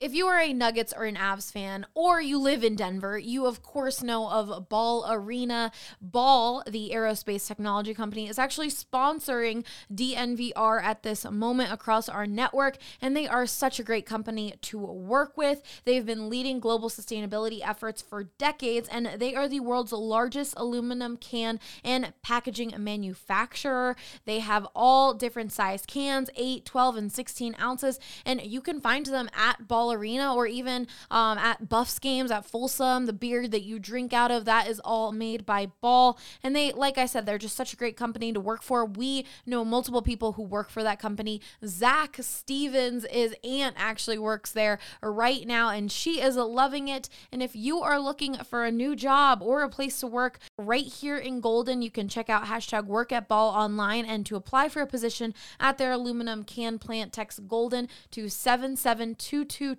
If you are a Nuggets or an Avs fan, or you live in Denver, you of course know of Ball Arena. Ball, the aerospace technology company, is actually sponsoring DNVR at this moment across our network, and they are such a great company to work with. They've been leading global sustainability efforts for decades, and they are the world's largest aluminum can and packaging manufacturer. They have all different size cans 8, 12, and 16 ounces, and you can find them at Ball Arena or even um, at Buffs games at Folsom. The beer that you drink out of, that is all made by Ball. And they, like I said, they're just such a great company to work for. We know multiple people who work for that company. Zach Stevens, his aunt actually works there right now, and she is loving it. And if you are looking for a new job or a place to work right here in Golden, you can check out hashtag work at ball online and to apply for a position at their aluminum can plant, text Golden to 77222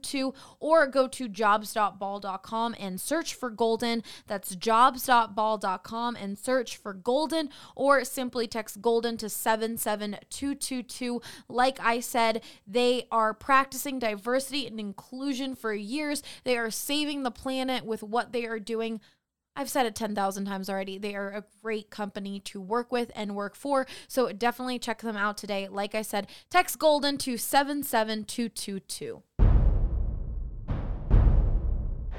or go to jobs.ball.com and search for Golden. That's jobs.ball.com and search for Golden or simply text Golden to 77222. Like I said, they are practicing diversity and inclusion for years. They are saving the planet with what they are doing. I've said it 10,000 times already. They are a great company to work with and work for. So definitely check them out today. Like I said, text Golden to 77222.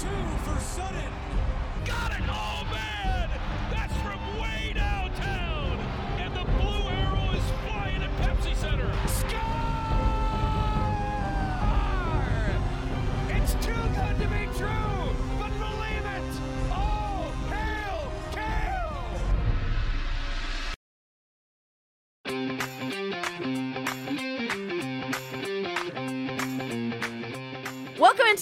Two for Sutton. Got it! Oh, man! That's from way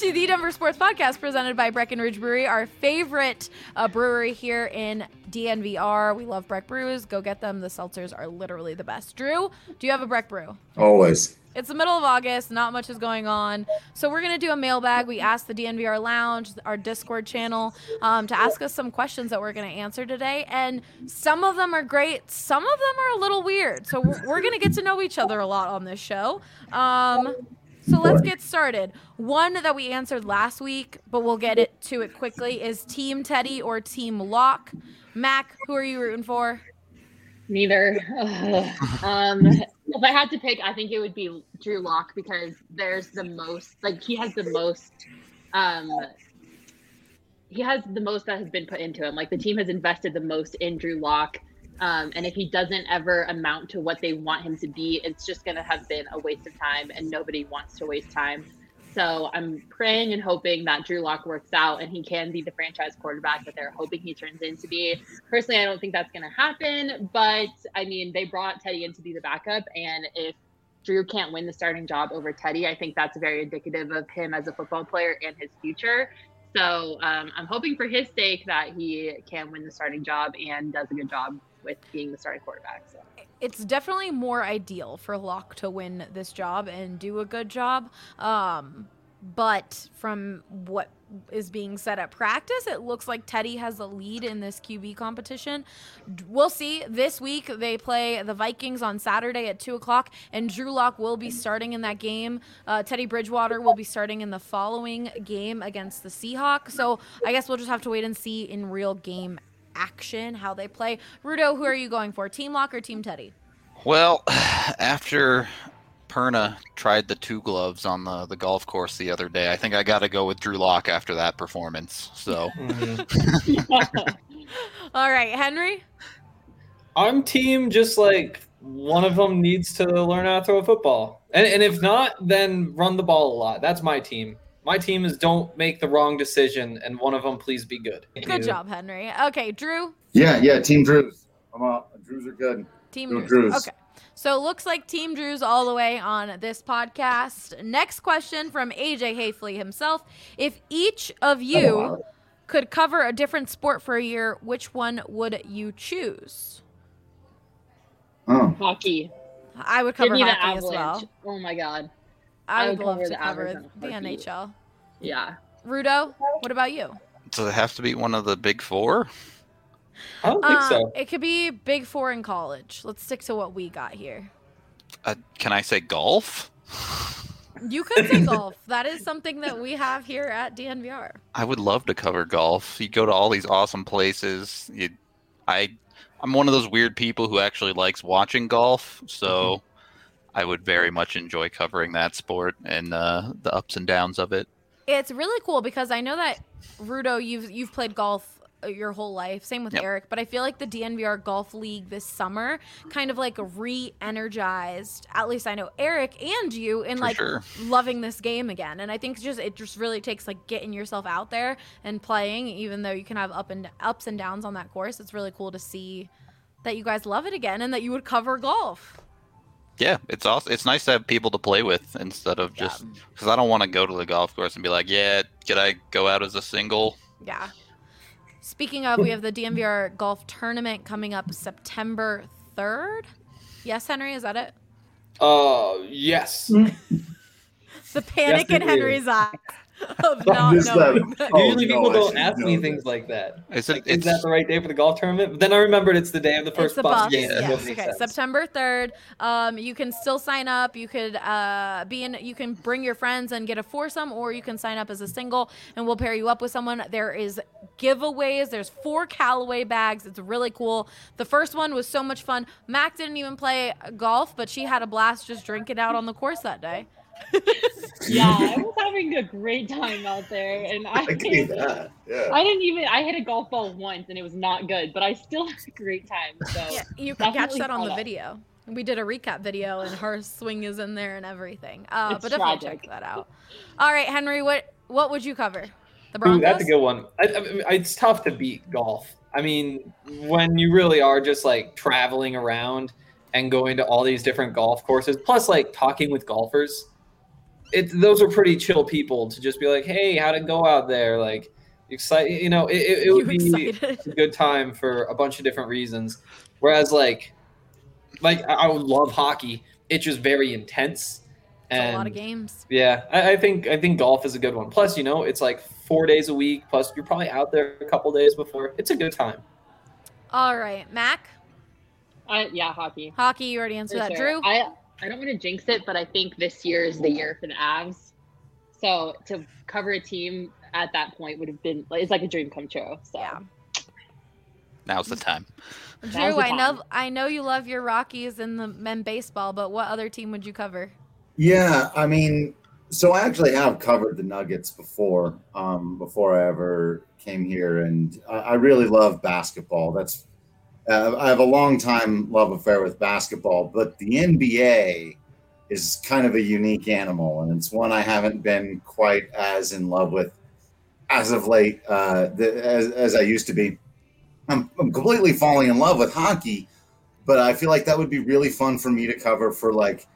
Into the Denver Sports Podcast presented by Breckenridge Brewery, our favorite uh, brewery here in DNVR. We love Breck Brews. Go get them. The seltzers are literally the best. Drew, do you have a Breck Brew? Always. It's the middle of August. Not much is going on. So we're going to do a mailbag. We asked the DNVR Lounge, our Discord channel, um, to ask us some questions that we're going to answer today. And some of them are great. Some of them are a little weird. So we're, we're going to get to know each other a lot on this show. Um, so let's get started. One that we answered last week, but we'll get it to it quickly, is Team Teddy or Team Lock. Mac, who are you rooting for? Neither. Um, if I had to pick, I think it would be Drew Lock because there's the most, like he has the most, um, he has the most that has been put into him. Like the team has invested the most in Drew Lock. Um, and if he doesn't ever amount to what they want him to be, it's just going to have been a waste of time, and nobody wants to waste time. So I'm praying and hoping that Drew Lock works out and he can be the franchise quarterback that they're hoping he turns into be. Personally, I don't think that's going to happen, but I mean, they brought Teddy in to be the backup, and if Drew can't win the starting job over Teddy, I think that's very indicative of him as a football player and his future. So um, I'm hoping for his sake that he can win the starting job and does a good job with being the starting quarterback. So. It's definitely more ideal for Lock to win this job and do a good job. Um, but from what is being said at practice, it looks like Teddy has the lead in this QB competition. We'll see. This week they play the Vikings on Saturday at two o'clock, and Drew Lock will be starting in that game. Uh, Teddy Bridgewater will be starting in the following game against the Seahawks. So I guess we'll just have to wait and see in real game action how they play. Rudo, who are you going for? Team Lock or Team Teddy? Well, after Perna tried the two gloves on the, the golf course the other day, I think I got to go with Drew Lock after that performance. So mm-hmm. All right, Henry. I'm team just like one of them needs to learn how to throw a football. And, and if not, then run the ball a lot. That's my team. My team is don't make the wrong decision, and one of them please be good. Thank Good you. job, Henry. Okay, Drew. Yeah, yeah, Team Drews. I'm out. Drews are good. Team Drews. Drews. Okay. So it looks like Team Drews all the way on this podcast. Next question from AJ Haefele himself. If each of you oh, wow. could cover a different sport for a year, which one would you choose? Oh, Hockey. I would cover hockey as well. Oh my god. I I would would love cover to the cover Avalanche the. NHL. Yeah. Rudo, what about you? does it have to be one of the big four? I don't think Uh, so. It could be Big Four in college. Let's stick to what we got here. Uh, can I say golf? You could say golf. That is something that we have here at DNVR. I would love to cover golf. You go to all these awesome places. You, I, I'm one of those weird people who actually likes watching golf, so I would very much enjoy covering that sport and uh, the ups and downs of it. It's really cool because I know that Rudo, you've you've played golf uh, your whole life. Same with Yep. Eric, but I feel like the DNVR Golf League this summer kind of like re-energized. At least I know Eric and you in For like sure. loving this game again. And I think just it just really takes like getting yourself out there and playing, even though you can have up and ups and downs on that course. It's really cool to see that you guys love it again and that you would cover golf. Yeah, it's awesome. It's nice to have people to play with instead of just because I don't want to go to the golf course and be like, yeah, could I go out as a single? Yeah. Speaking of, we have the DNVR golf tournament coming up September 3rd. Yes, Henry, is that it? Uh, yes. The panic in. Henry's eyes of not Just that- knowing. Oh, Usually no, people I don't ask me this. things like that. Is Like, it? is It's, that the right day for the golf tournament? But then I remembered it's the day of the first it's the bus bus. game. That Yes. Okay, sense. September 3rd. Um, you can still sign up. You could uh, be in. You can bring your friends and get a foursome, or you can sign up as a single, and we'll pair you up with someone. There is giveaways. There's four Callaway bags. It's really cool. The first one was so much fun. Mac didn't even play golf, but she had a blast just drinking out on the course that day. Yeah, I was having a great time out there, and I, I can do that. Yeah. I didn't even. I hit a golf ball once, and it was not good, but I still had a great time. So Yeah, you can catch that on the follow. video. We did a recap video, and her swing is in there and everything. Uh, It's but definitely tragic. check that out. All right, Henry, what what would you cover? The Ooh, that's a good one. I, I mean, it's tough to beat golf. I mean, when you really are just like traveling around and going to all these different golf courses, plus like talking with golfers, it those are pretty chill people to just be like, "Hey, how'd it go out there?" Like, excited. You know, it, it, it would be excited? a good time for a bunch of different reasons. Whereas, like, like I I would love hockey. It's just very intense. It's And a lot of games. yeah, I, I think I think golf is a good one. Plus, you know, it's like four days a week. Plus, you're probably out there a couple days before. It's a good time. All right, Mac, I, yeah, hockey. hockey. You already answered For that. sure. Drew. I I don't want to jinx it, but I think this year is the year for the Avs. So to cover a team at that point would have been it's like a dream come true. So Yeah. now's the time. Drew, Now's the I know. I know you love your Rockies and the men baseball, but what other team would you cover? Yeah, I mean, so I actually have covered the Nuggets before, um, before I ever came here, and I, I really love basketball. That's uh, I have a long time love affair with basketball, but the NBA is kind of a unique animal, and it's one I haven't been quite as in love with as of late uh, the, as, as I used to be. I'm, I'm completely falling in love with hockey, but I feel like that would be really fun for me to cover for like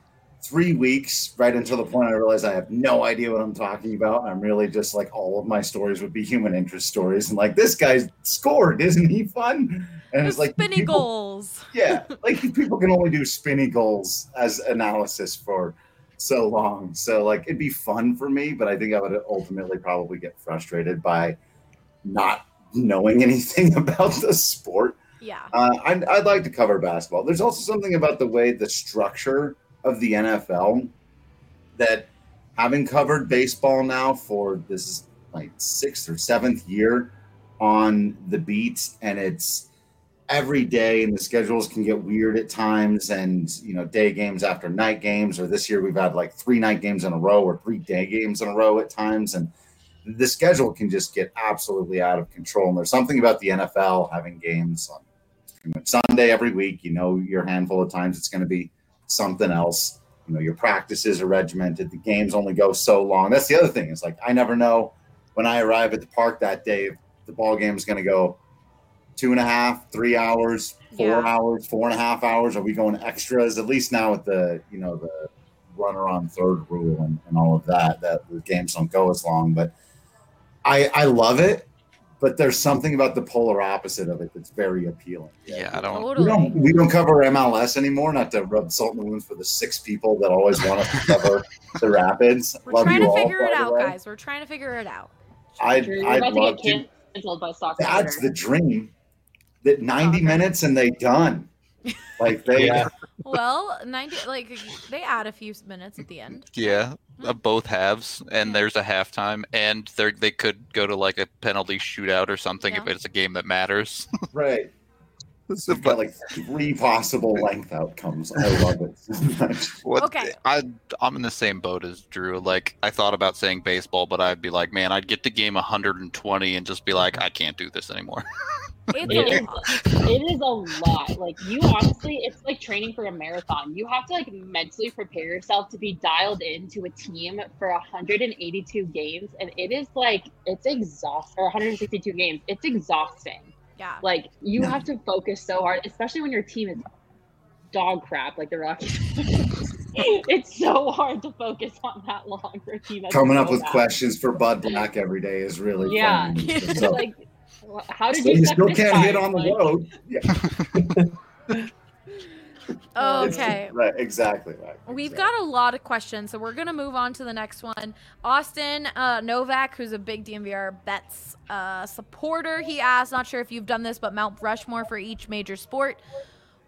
three weeks right until the point I realize I have no idea what I'm talking about. I'm really just like all of my stories would be human interest stories and like this guy's scored, isn't he fun? And it's like Spinny people- goals. Yeah, like people can only do spinny goals as analysis for so long. So like it'd be fun for me, but I think I would ultimately probably get frustrated by not knowing anything about the sport. Yeah. Uh, I'd, I'd like to cover basketball. There's also something about the way the structure of the NFL that having covered baseball now for this is like sixth or seventh year on the beat, and it's every day, and the schedules can get weird at times, and you know, day games after night games, or this year we've had like three night games in a row or three day games in a row at times, and the schedule can just get absolutely out of control. And there's something about the NFL having games on Sunday every week. You know, your handful of times it's going to be something else. You know, your practices are regimented. The games only go so long. That's the other thing. It's like I never know when I arrive at the park that day if the ball game is going to go two and a half, three hours, four Yeah. hours, four and a half hours. Are we going extras? At least now with the you know the runner on third rule and, and all of that, that the games don't go as long. But I I love it. But there's something about the polar opposite of it that's very appealing. Yeah, I don't. We don't we don't cover MLS anymore. Not to rub salt in the wounds for the six people that always want us to cover the Rapids. We're Love trying you to all, figure it out, guys. We're trying to figure it out. I'd, I'd love to. canceled by soccer. That's the dream. That 90 Okay. minutes and they done. Like they Yeah. Well, 90 like they add a few minutes at the end. Yeah, uh, both halves, and there's a halftime, and they they could go to like a penalty shootout or something if it's a game that matters. right. So you've got like three possible length outcomes. I love it so much. What Okay. I I'm in the same boat as Drew. Like I thought about saying baseball, but I'd be like, man, I'd get to game 120 and just be like, I can't do this anymore. It's It a is, lot. it is a lot. Like you honestly, it's like training for a marathon. You have to like mentally prepare yourself to be dialed into a team for 182 games, and it is like it's exhausting. Or 162 games, it's exhausting. Yeah. Like you have to focus so hard, especially when your team is dog crap, like the Rockies. it's so hard to focus on that long for a team. that's Coming up with bad. questions for Bud Black every day is really Yeah. fun. So, like, how did so you? you still can't hit time? on the Like, road. Yeah. It's- Okay. Right. Exactly. Right. We've exactly. got a lot of questions, so we're gonna move on to the next one. Austin uh, Novak, who's a big DNVR bets uh, supporter, he asked, not sure if you've done this, but Mount Rushmore for each major sport.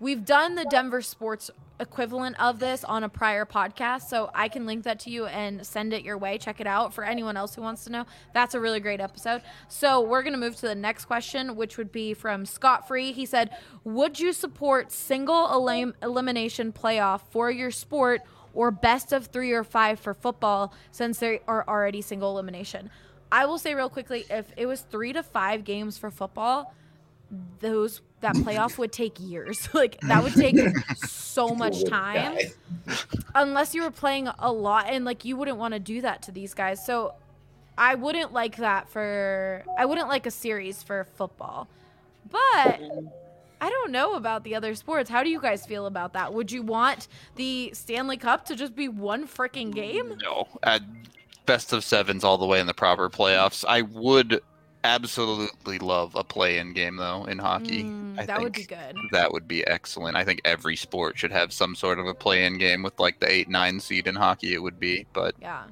We've done the Denver sports equivalent of this on a prior podcast, so I can link that to you and send it your way. Check it out for anyone else who wants to know. That's a really great episode. So we're gonna move to the next question, which would be from Scott Free. He said, "Would you support single elim- elimination playoff for your sport?" Or best of three or five for football, since they are already single elimination. I will say real quickly, if it was three to five games for football, those that playoff would take years. like that would take so much time unless you were playing a lot and like you wouldn't want to do that to these guys. So I wouldn't like that for I wouldn't like a series for football. But I don't know about the other sports. How do you guys feel about that? Would you want the Stanley Cup to just be one freaking game? No, at best of sevens all the way in the proper playoffs. I would absolutely love a play-in game though in hockey. Mm, I that would be good. That would be excellent. I think every sport should have some sort of a play-in game with like the eight nine seed in hockey. It would be, but Yeah.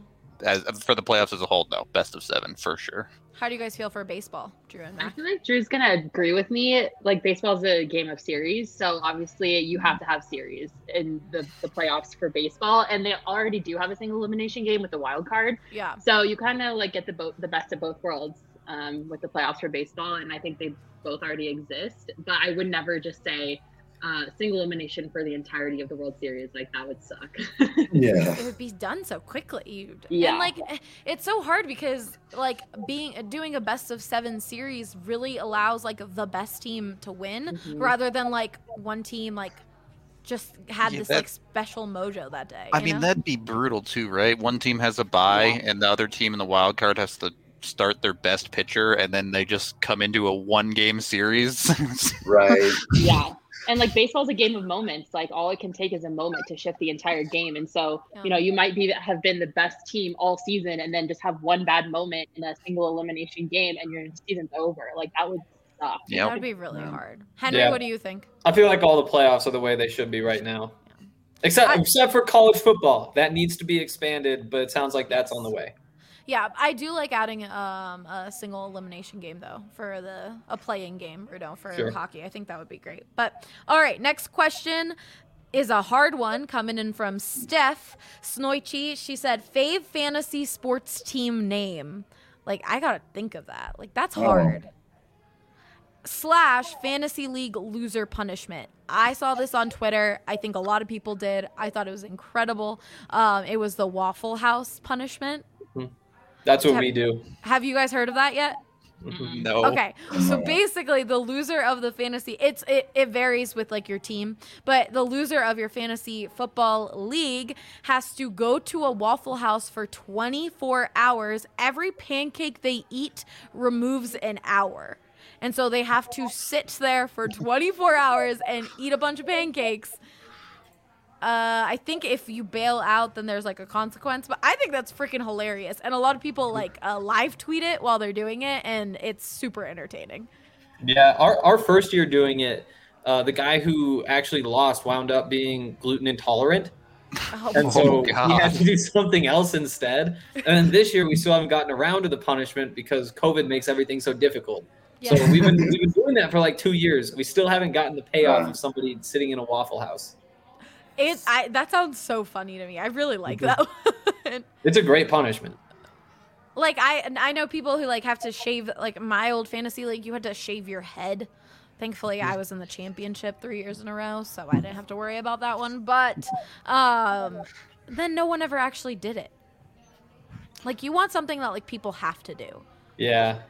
as for the playoffs as a whole, no, best of seven for sure. How do you guys feel for baseball, Drew and I feel like Drew's gonna agree with me. Like baseball's a game of series, so obviously you have to have series in the, the playoffs for baseball, and they already do have a single elimination game with the wild card. Yeah. So you kind of like get the both the best of both worlds um, with the playoffs for baseball, and I think they both already exist. But I would never just say uh, single elimination for the entirety of the World Series. Like that would suck. Yeah. it would be done so quickly. You'd- Yeah. And like it's so hard because like being doing a best of 7 series really allows like the best team to win Mhm. rather than like one team like just had Yeah, this that- like special mojo that day. I you mean, know? that'd be brutal too, right? One team has a bye, Yeah. and the other team in the wild card has to start their best pitcher, and then they just come into a one-game series. Right. yeah and like baseball's a game of moments like all it can take is a moment to shift the entire game and so you know you might be have been the best team all season and then just have one bad moment in a single elimination game and your season's over like that would suck Yeah. That would be really Yeah. hard. Henry, Yeah. what do you think? I feel like all the playoffs are the way they should be right now. Except I- except for college football, that needs to be expanded, but it sounds like that's on the way. Yeah, I do like adding um, a single elimination game though for the a playing game, know, for Sure. hockey. I think that would be great. But all right, next question is a hard one coming in from Steph Snoichi. She said, "Fave fantasy sports team name." Like I gotta think of that. Like that's Oh. hard. Slash fantasy league loser punishment. I saw this on Twitter. I think a lot of people did. I thought it was incredible. Um, it was the Waffle House punishment. That's what Have- we do. Have you guys heard of that yet? No. Okay. So basically the loser of the fantasy it's it, it varies with like your team, but the loser of your fantasy football league has to go to a waffle house for 24 hours. Every pancake they eat removes an hour. And so they have to sit there for 24 hours and eat a bunch of pancakes. Uh, I think if you bail out, then there's like a consequence. But I think that's freaking hilarious, and a lot of people like uh, live tweet it while they're doing it, and it's super entertaining. Yeah, our, our first year doing it, uh, the guy who actually lost wound up being gluten intolerant. Oh, And so God. he had to do something else instead. And then this year we still haven't gotten around to the punishment because COVID makes everything so difficult. So Yeah. we've been we've been doing that for like two years. We still haven't gotten the payoff Yeah. of somebody sitting in a Waffle House. It I that sounds so funny to me. I really like that. one. It's a great punishment. like I I know people who like have to shave like my old fantasy league. You had to shave your head. Thankfully, I was in the championship three years in a row, so I didn't have to worry about that one. But um, then no one ever actually did it. Like you want something that like people have to do. Yeah.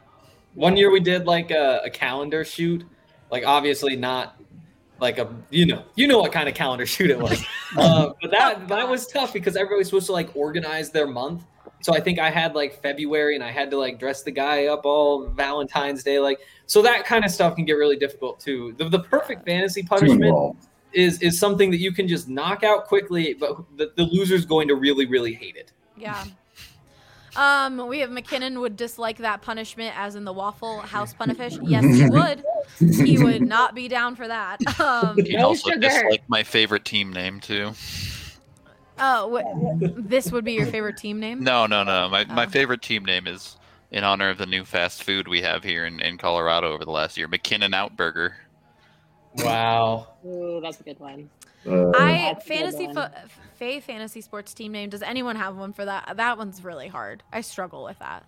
One year we did like a, a calendar shoot. Like obviously not like a you know you know what kind of calendar shoot it was. uh, but that that was tough because everybody was supposed to like organize their month. So I think I had like February and I had to like dress the guy up all Valentine's Day like so that kind of stuff can get really difficult too. The, the perfect fantasy punishment is is something that you can just knock out quickly, but the, the loser's going to really really hate it. Yeah. Um, we have MacKinnon would dislike that punishment, as in the Waffle House punish. Yes, he would. He would not be down for that. Um, You No also sugar. dislike my favorite team name too. oh, wh- this would be your favorite team name? No, no, no. My my Oh. favorite team name is in honor of the new fast food we have here in, in Colorado over the last year, MacKinnon Outburger. Wow. Ooh, that's a good one. Uh, I That's a good fantasy one. fo- Faye fantasy sports team name. Does anyone have one for that? That one's really hard. I struggle with that.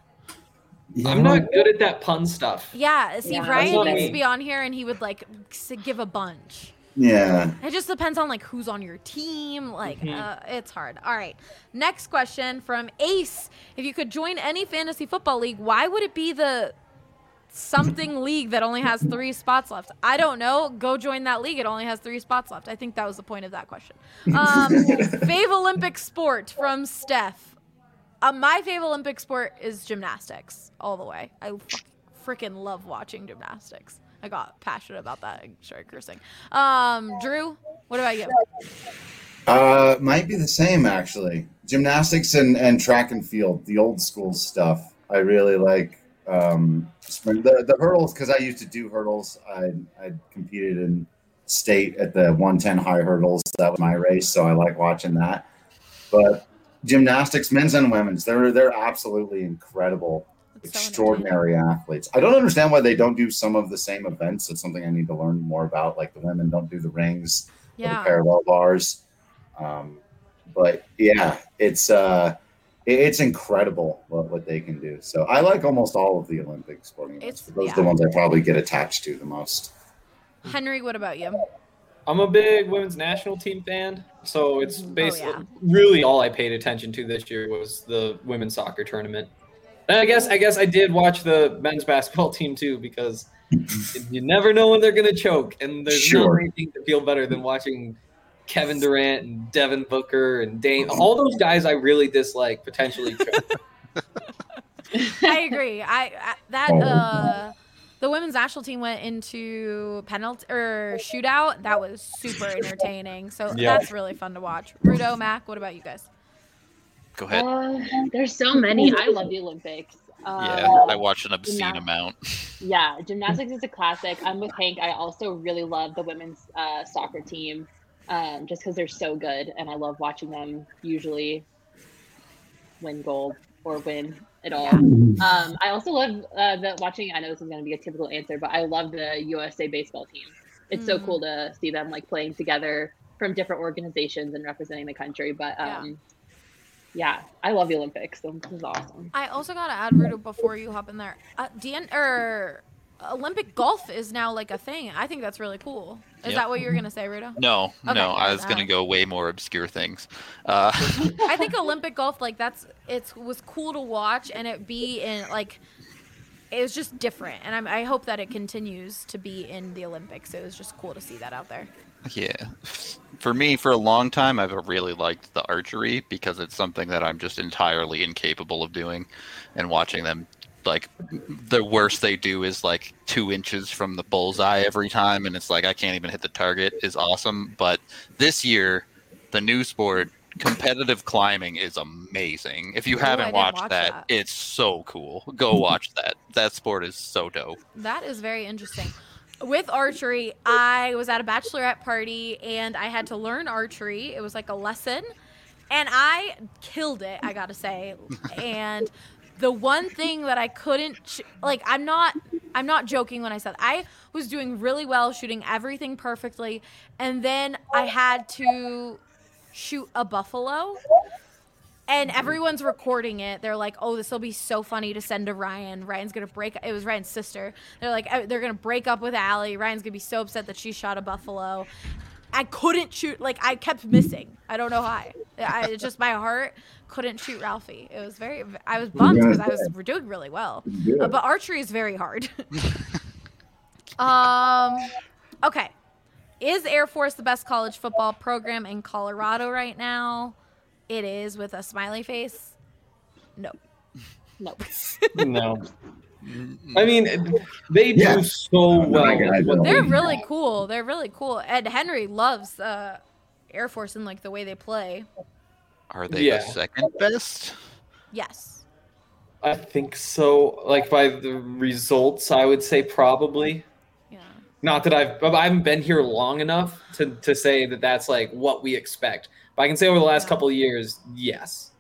yeah, I'm not good at that pun stuff. Yeah, see, Yeah, that's Ryan not used to be on here and he would like give a bunch. Yeah. It just depends on like who's on your team. Like, Mhm. uh, it's hard. All right. Next question from Ace: If you could join any fantasy football league, why would it be the something league that only has three spots left? I don't know. Go join that league. It only has three spots left. I think that was the point of that question. Um, fave Olympic sport from Steph. Uh, my fave Olympic sport is gymnastics all the way. I freaking love watching gymnastics. I got passionate about that. I started cursing. Um, Drew, what about you? Uh, might be the same actually. Gymnastics and, and track and field, the old school stuff. I really like um, sprint the, the hurdles because I used to do hurdles. I I competed in state at the 110 high hurdles. That was my race, so I like watching that. But gymnastics, men's and women's, they're they're absolutely incredible, so extraordinary athletes. I don't understand why they don't do some of the same events. It's something I need to learn more about. Like the women don't do the rings or the Yeah. parallel bars. Um, but yeah, it's uh, it's incredible what, what they can do. So I like almost all of the Olympic sporting events. It's- but Those are the ones I probably get attached to the most. Henry, what about you? I'm a big women's national team fan, so it's oh, basically yeah. really all I paid attention to this year was the women's soccer tournament. And I guess I guess I did watch the men's basketball team too because you never know when they're gonna choke, and there's Sure. not anything to feel better than watching Kevin Durant and Devin Booker and Dame, all those guys I really dislike potentially. I agree. I, I that Oh, uh the women's national team went into penalty or shootout. That was super entertaining. So Yeah. that's really fun to watch. Rudo, Mac, what about you guys? Go ahead. Uh, there's so many. I love the Olympics. yeah, Uh, I watch an obscene gymna- amount. Yeah, gymnastics is a classic. I'm with Hank. I also really love the women's uh, soccer team. Um, just because they're so good, and I love watching them usually win gold or win it all. Um, I also love uh, the watching. I know this is going to be a typical answer, but I love the USA baseball team. It's so Mm. cool to see them like playing together from different organizations and representing the country. But Yeah. um, yeah, I love the Olympics. So this is awesome. I also got to add, Rudo, before you hop in there. Uh, DN or Olympic golf is now like a thing. I think that's really cool. Is Yep. that what you were gonna say, Rudo? No, Okay, no, I was gonna that. go way more obscure things. Uh, I think Olympic golf, like that's it was cool to watch, and it be in like it was just different, and I'm, I hope that it continues to be in the Olympics. It was just cool to see that out there. Yeah. For me, for a long time, I've really liked the archery because it's something that I'm just entirely incapable of doing. And watching them, like, the worst they do is like two inches from the bullseye every time. And it's like, I can't even hit the target, is awesome. But this year, the new sport, competitive climbing, is amazing. If you Ooh, haven't watched watch that, that. it's so cool. Go watch that. That sport is so dope. That is very interesting. With archery, I was at a bachelorette party and I had to learn archery. It was like a lesson, and I killed it. I gotta say, and the one thing that I couldn't ch- like, I'm not, I'm not joking when I said I was doing really well, shooting everything perfectly, and then I had to shoot a buffalo and everyone's recording it. They're like, "Oh, this will be so funny to send to Ryan. Ryan's gonna break." It was Ryan's sister. They're like, "Uh, "They're gonna break up with Allie. Ryan's gonna be so upset that she shot a buffalo." I couldn't shoot. Like I kept missing. I don't know why. I it's just my heart couldn't shoot Ralphie. It was very. I was bummed because I was doing really well. Uh, but archery is very hard. um. Okay. Is Air Force the best college football program in Colorado right now? It is with a smiley face. No. No. No. I mean, they do Yeah. so well. I- I with what don't. They're really cool. They're really cool. Ed Henry loves uh, Air Force and like the way they play. Are they Yeah. the second best? Yes. I think so. Like by the results, I would say probably. Yeah. Not that I've I haven't been here long enough to to say that that's like what we expect. But I can say over the last Yeah. couple of years, yes.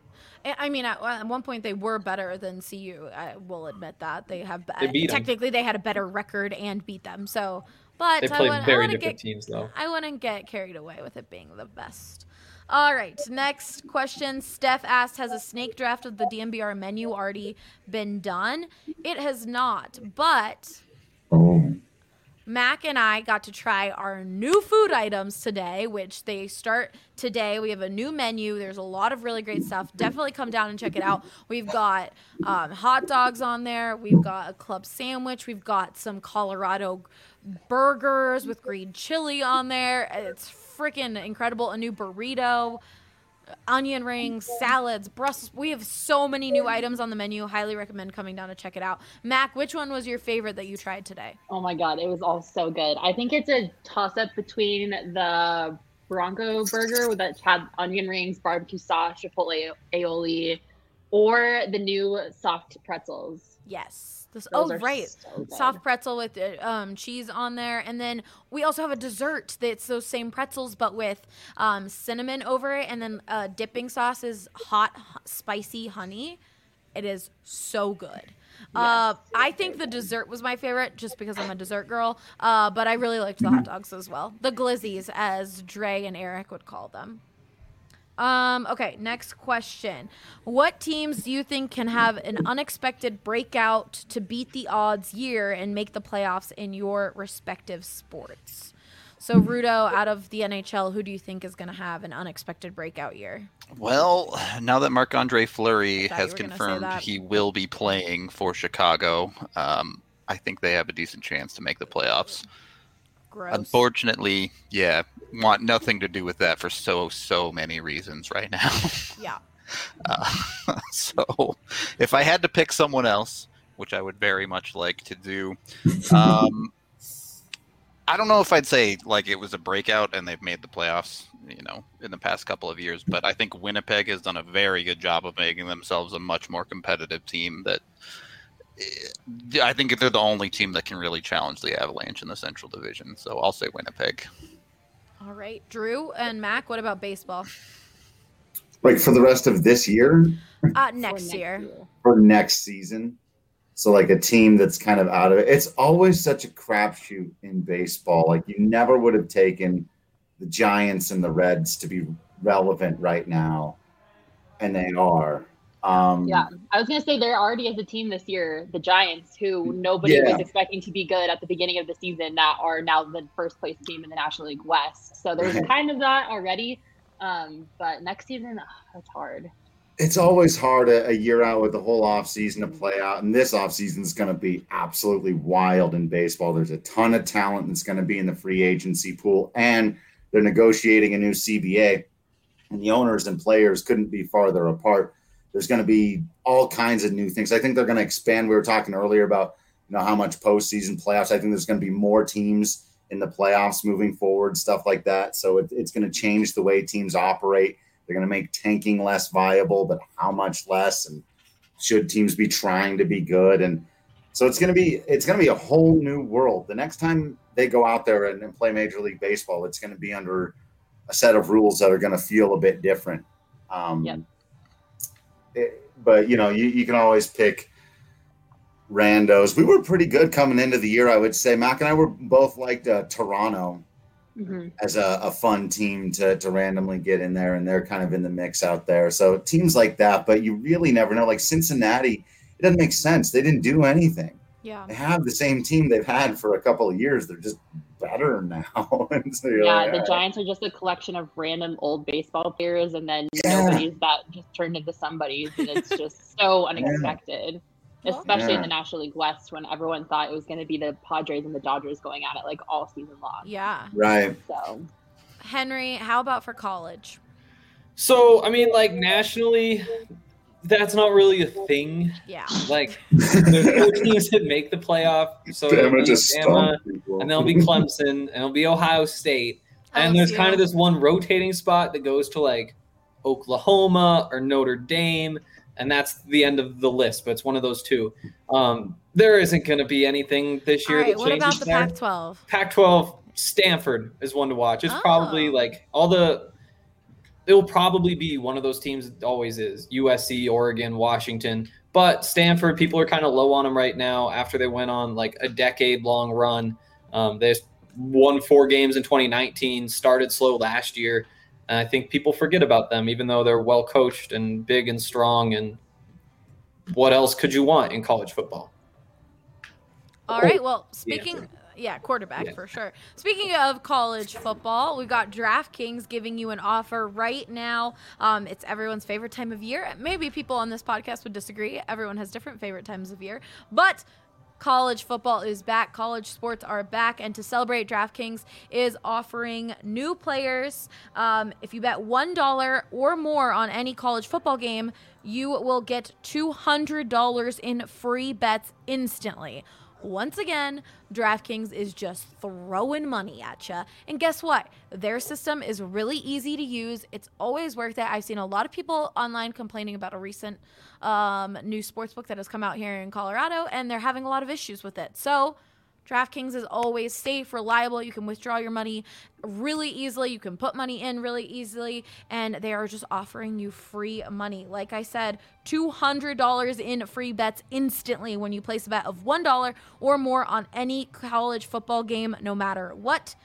I I mean, at, at one point they were better than CU. I will admit that they have. They beat 'em. technically, they had a better record and beat them. So, but They I play wouldn't- I very wouldn't different get, teams though. I wouldn't get carried away with it being the best. All right, next question. Steph asked, "Has a snake draft of the DNVR menu already been done?" It has not, but Oh. Mac and I got to try our new food items today, which they start today. We have a new menu. There's a lot of really great stuff. Definitely come down and check it out. We've got um, hot dogs on there. We've got a club sandwich. We've got some Colorado burgers with green chili on there. It's freaking incredible. A new burrito onion rings, salads, Brussels. We have so many new items on the menu. Highly recommend coming down to check it out. Mac, which one was your favorite that you tried today? Oh my god, it was all so good. I think it's a toss up between the Bronco burger with that had onion rings, barbecue sauce, chipotle aioli, or the new soft pretzels. Yes. This, Those oh, right. so. Soft pretzel with uh, um, cheese on there. And then we also have a dessert that's those same pretzels, but with um, cinnamon over it. And then uh, dipping sauce is hot, h- spicy honey. It is so good. Uh, I think the dessert was my favorite just because I'm a dessert girl. Uh, but I really liked the hot dogs as well. The glizzies, as Dre and Eric would call them. Um, okay, next question. What teams do you think can have an unexpected breakout to beat the odds year and make the playoffs in your respective sports? So, Rudo, out of the NHL, who do you think is going to have an unexpected breakout year? Well, now that Marc Andre Fleury has were gonna say confirmed he will be playing for Chicago, um, I think they have a decent chance to make the playoffs. Gross. Unfortunately, yeah, want nothing to do with that for so so many reasons right now. Yeah. Uh, so, if I had to pick someone else, which I would very much like to do, um, I don't know if I'd say like it was a breakout and they've made the playoffs, you know, in the past couple of years, but I think Winnipeg has done a very good job of making themselves a much more competitive team that I think they're the only team that can really challenge the Avalanche in the Central Division. So I'll say Winnipeg. All right, Drew and Mac. What about baseball? Like for the rest of this year, Uh, next year. for next season. So like a team that's kind of out of it. It's always such a crapshoot in baseball. Like you never would have taken the Giants and the Reds to be relevant right now, and they are. Um, Yeah, I was gonna say there already is a team this year, the Giants, who nobody Yeah. was expecting to be good at the beginning of the season, that are now the first place team in the National League West. So there's kind of that already. Um, but next season, that's hard. it's always hard a, a year out with the whole offseason to play out. And this offseason is going to be absolutely wild in baseball. There's a ton of talent that's going to be in the free agency pool, and they're negotiating a new CBA. And the owners and players couldn't be farther apart. There's going to be all kinds of new things. I think they're going to expand. We were talking earlier about you know how much postseason playoffs. I think there's going to be more teams in the playoffs moving forward, stuff like that. So it, it's going to change the way teams operate. They're going to make tanking less viable, but how much less? And should teams be trying to be good? And so it's going to be it's going to be a whole new world. The next time they go out there and, and play Major League Baseball, it's going to be under a set of rules that are going to feel a bit different. Um. It- but you know, you, you can always pick randos. We were pretty good coming into the year, I would say. Mac and I were both liked uh, Toronto Mhm. as a, a fun team to, to randomly get in there, and they're kind of in the mix out there. So teams like that, but you really never know. Like Cincinnati, it doesn't make sense. They didn't do anything. Yeah. They have the same team they've had for a couple of years. They're just better now. and so Yeah, like, the "All right." Giants are just a collection of random old baseball players, and then Yeah. nobody's that just turned into somebody's, and it's just so unexpected. Well- Especially in the National League West, when everyone thought it was going to be the Padres and the Dodgers going at it like all season long. Yeah. Right. So Henry, how about for college? So, I mean, like nationally, that's not really a thing. Yeah. Like, there's four teams that make the playoff. So it'll Bama be just Bama, and there'll be Clemson, and it'll be Ohio State. And there's kind of this one rotating spot that goes to like Oklahoma or Notre Dame, and that's the end of the list. But it's one of those two. Um, there isn't going to be anything this year right. that What about the. Pac-12? Pac-12, Stanford is one to watch. It's Oh. probably like all the. It will probably be one of those teams. It always is USC, Oregon, Washington, but Stanford. People are kind of low on them right now after they went on like a decade-long run. Um, they won four games in 2019. Started slow last year, and I think people forget about them, even though they're well coached and big and strong. And what else could you want in college football? All right. Well, speaking, yeah, quarterback for sure. Speaking of college football, we've got DraftKings giving you an offer right now. Um, it's everyone's favorite time of year. Maybe people on this podcast would disagree. Everyone has different favorite times of year, but college football is back. College sports are back, and to celebrate, DraftKings is offering new players. Um, if you bet one dollar or more on any college football game, you will get two hundred dollars in free bets instantly. Once again, DraftKings is just throwing money at you. And guess what? Their system is really easy to use. It's always worth it. I've seen a lot of people online complaining about a recent um, new sportsbook that has come out here in Colorado, and they're having a lot of issues with it. So, DraftKings is always safe, reliable. You can withdraw your money really easily. You can put money in really easily. And they are just offering you free money. Like I said, $200 in free bets instantly when you place a bet of $1 or more on any college football game, no matter what.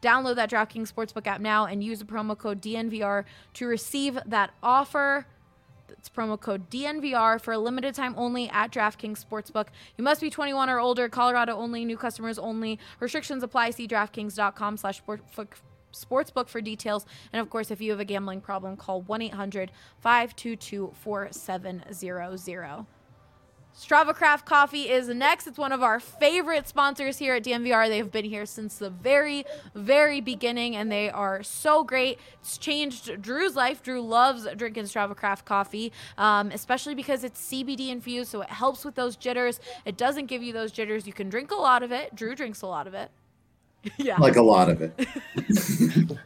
Download that DraftKings Sportsbook app now and use the promo code DNVR to receive that offer. It's promo code DNVR for a limited time only at DraftKings Sportsbook. You must be 21 or older. Colorado only. New customers only. Restrictions apply. See DraftKings.com slash sportsbook for details. And of course, if you have a gambling problem, call 1-800-522-4700. Strava Craft Coffee is next. It's one of our favorite sponsors here at DNVR. They have been here since the very, very beginning, and they are so great. It's changed Drew's life. Drew loves drinking Strava Craft coffee, um, especially because it's CBD infused, so it helps with those jitters. It doesn't give you those jitters. You can drink a lot of it. Drew drinks a lot of it. yeah. like a lot of it.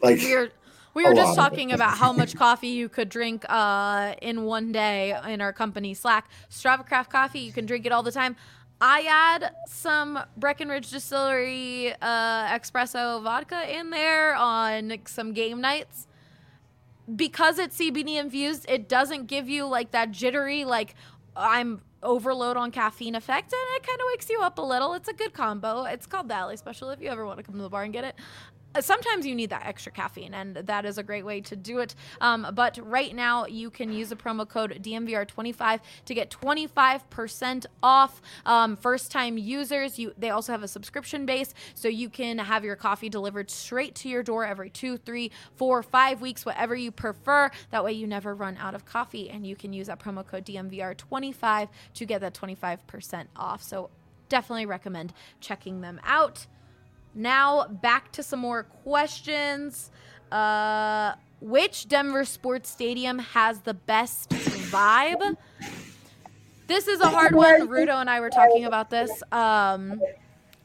like we were we were just talking about how much coffee you could drink uh, in one day in our company Slack. Strava Craft coffee, you can drink it all the time. I add some Breckenridge Distillery uh, espresso vodka in there on some game nights. Because it's CBD infused, it doesn't give you like that jittery, like I'm overload on caffeine effect, and it kind of wakes you up a little. It's a good combo. It's called the Alley Special if you ever want to come to the bar and get it. Sometimes you need that extra caffeine, and that is a great way to do it. Um, but right now, you can use the promo code DNVR25 to get 25% off. Um, First time users, you they also have a subscription base, so you can have your coffee delivered straight to your door every two, three, four, five weeks, whatever you prefer. That way, you never run out of coffee, and you can use that promo code DNVR25 to get that 25% off. So definitely recommend checking them out. Now back to some more questions. Uh, which Denver sports stadium has the best vibe? This is a hard one. Rudo and I were talking about this. Um,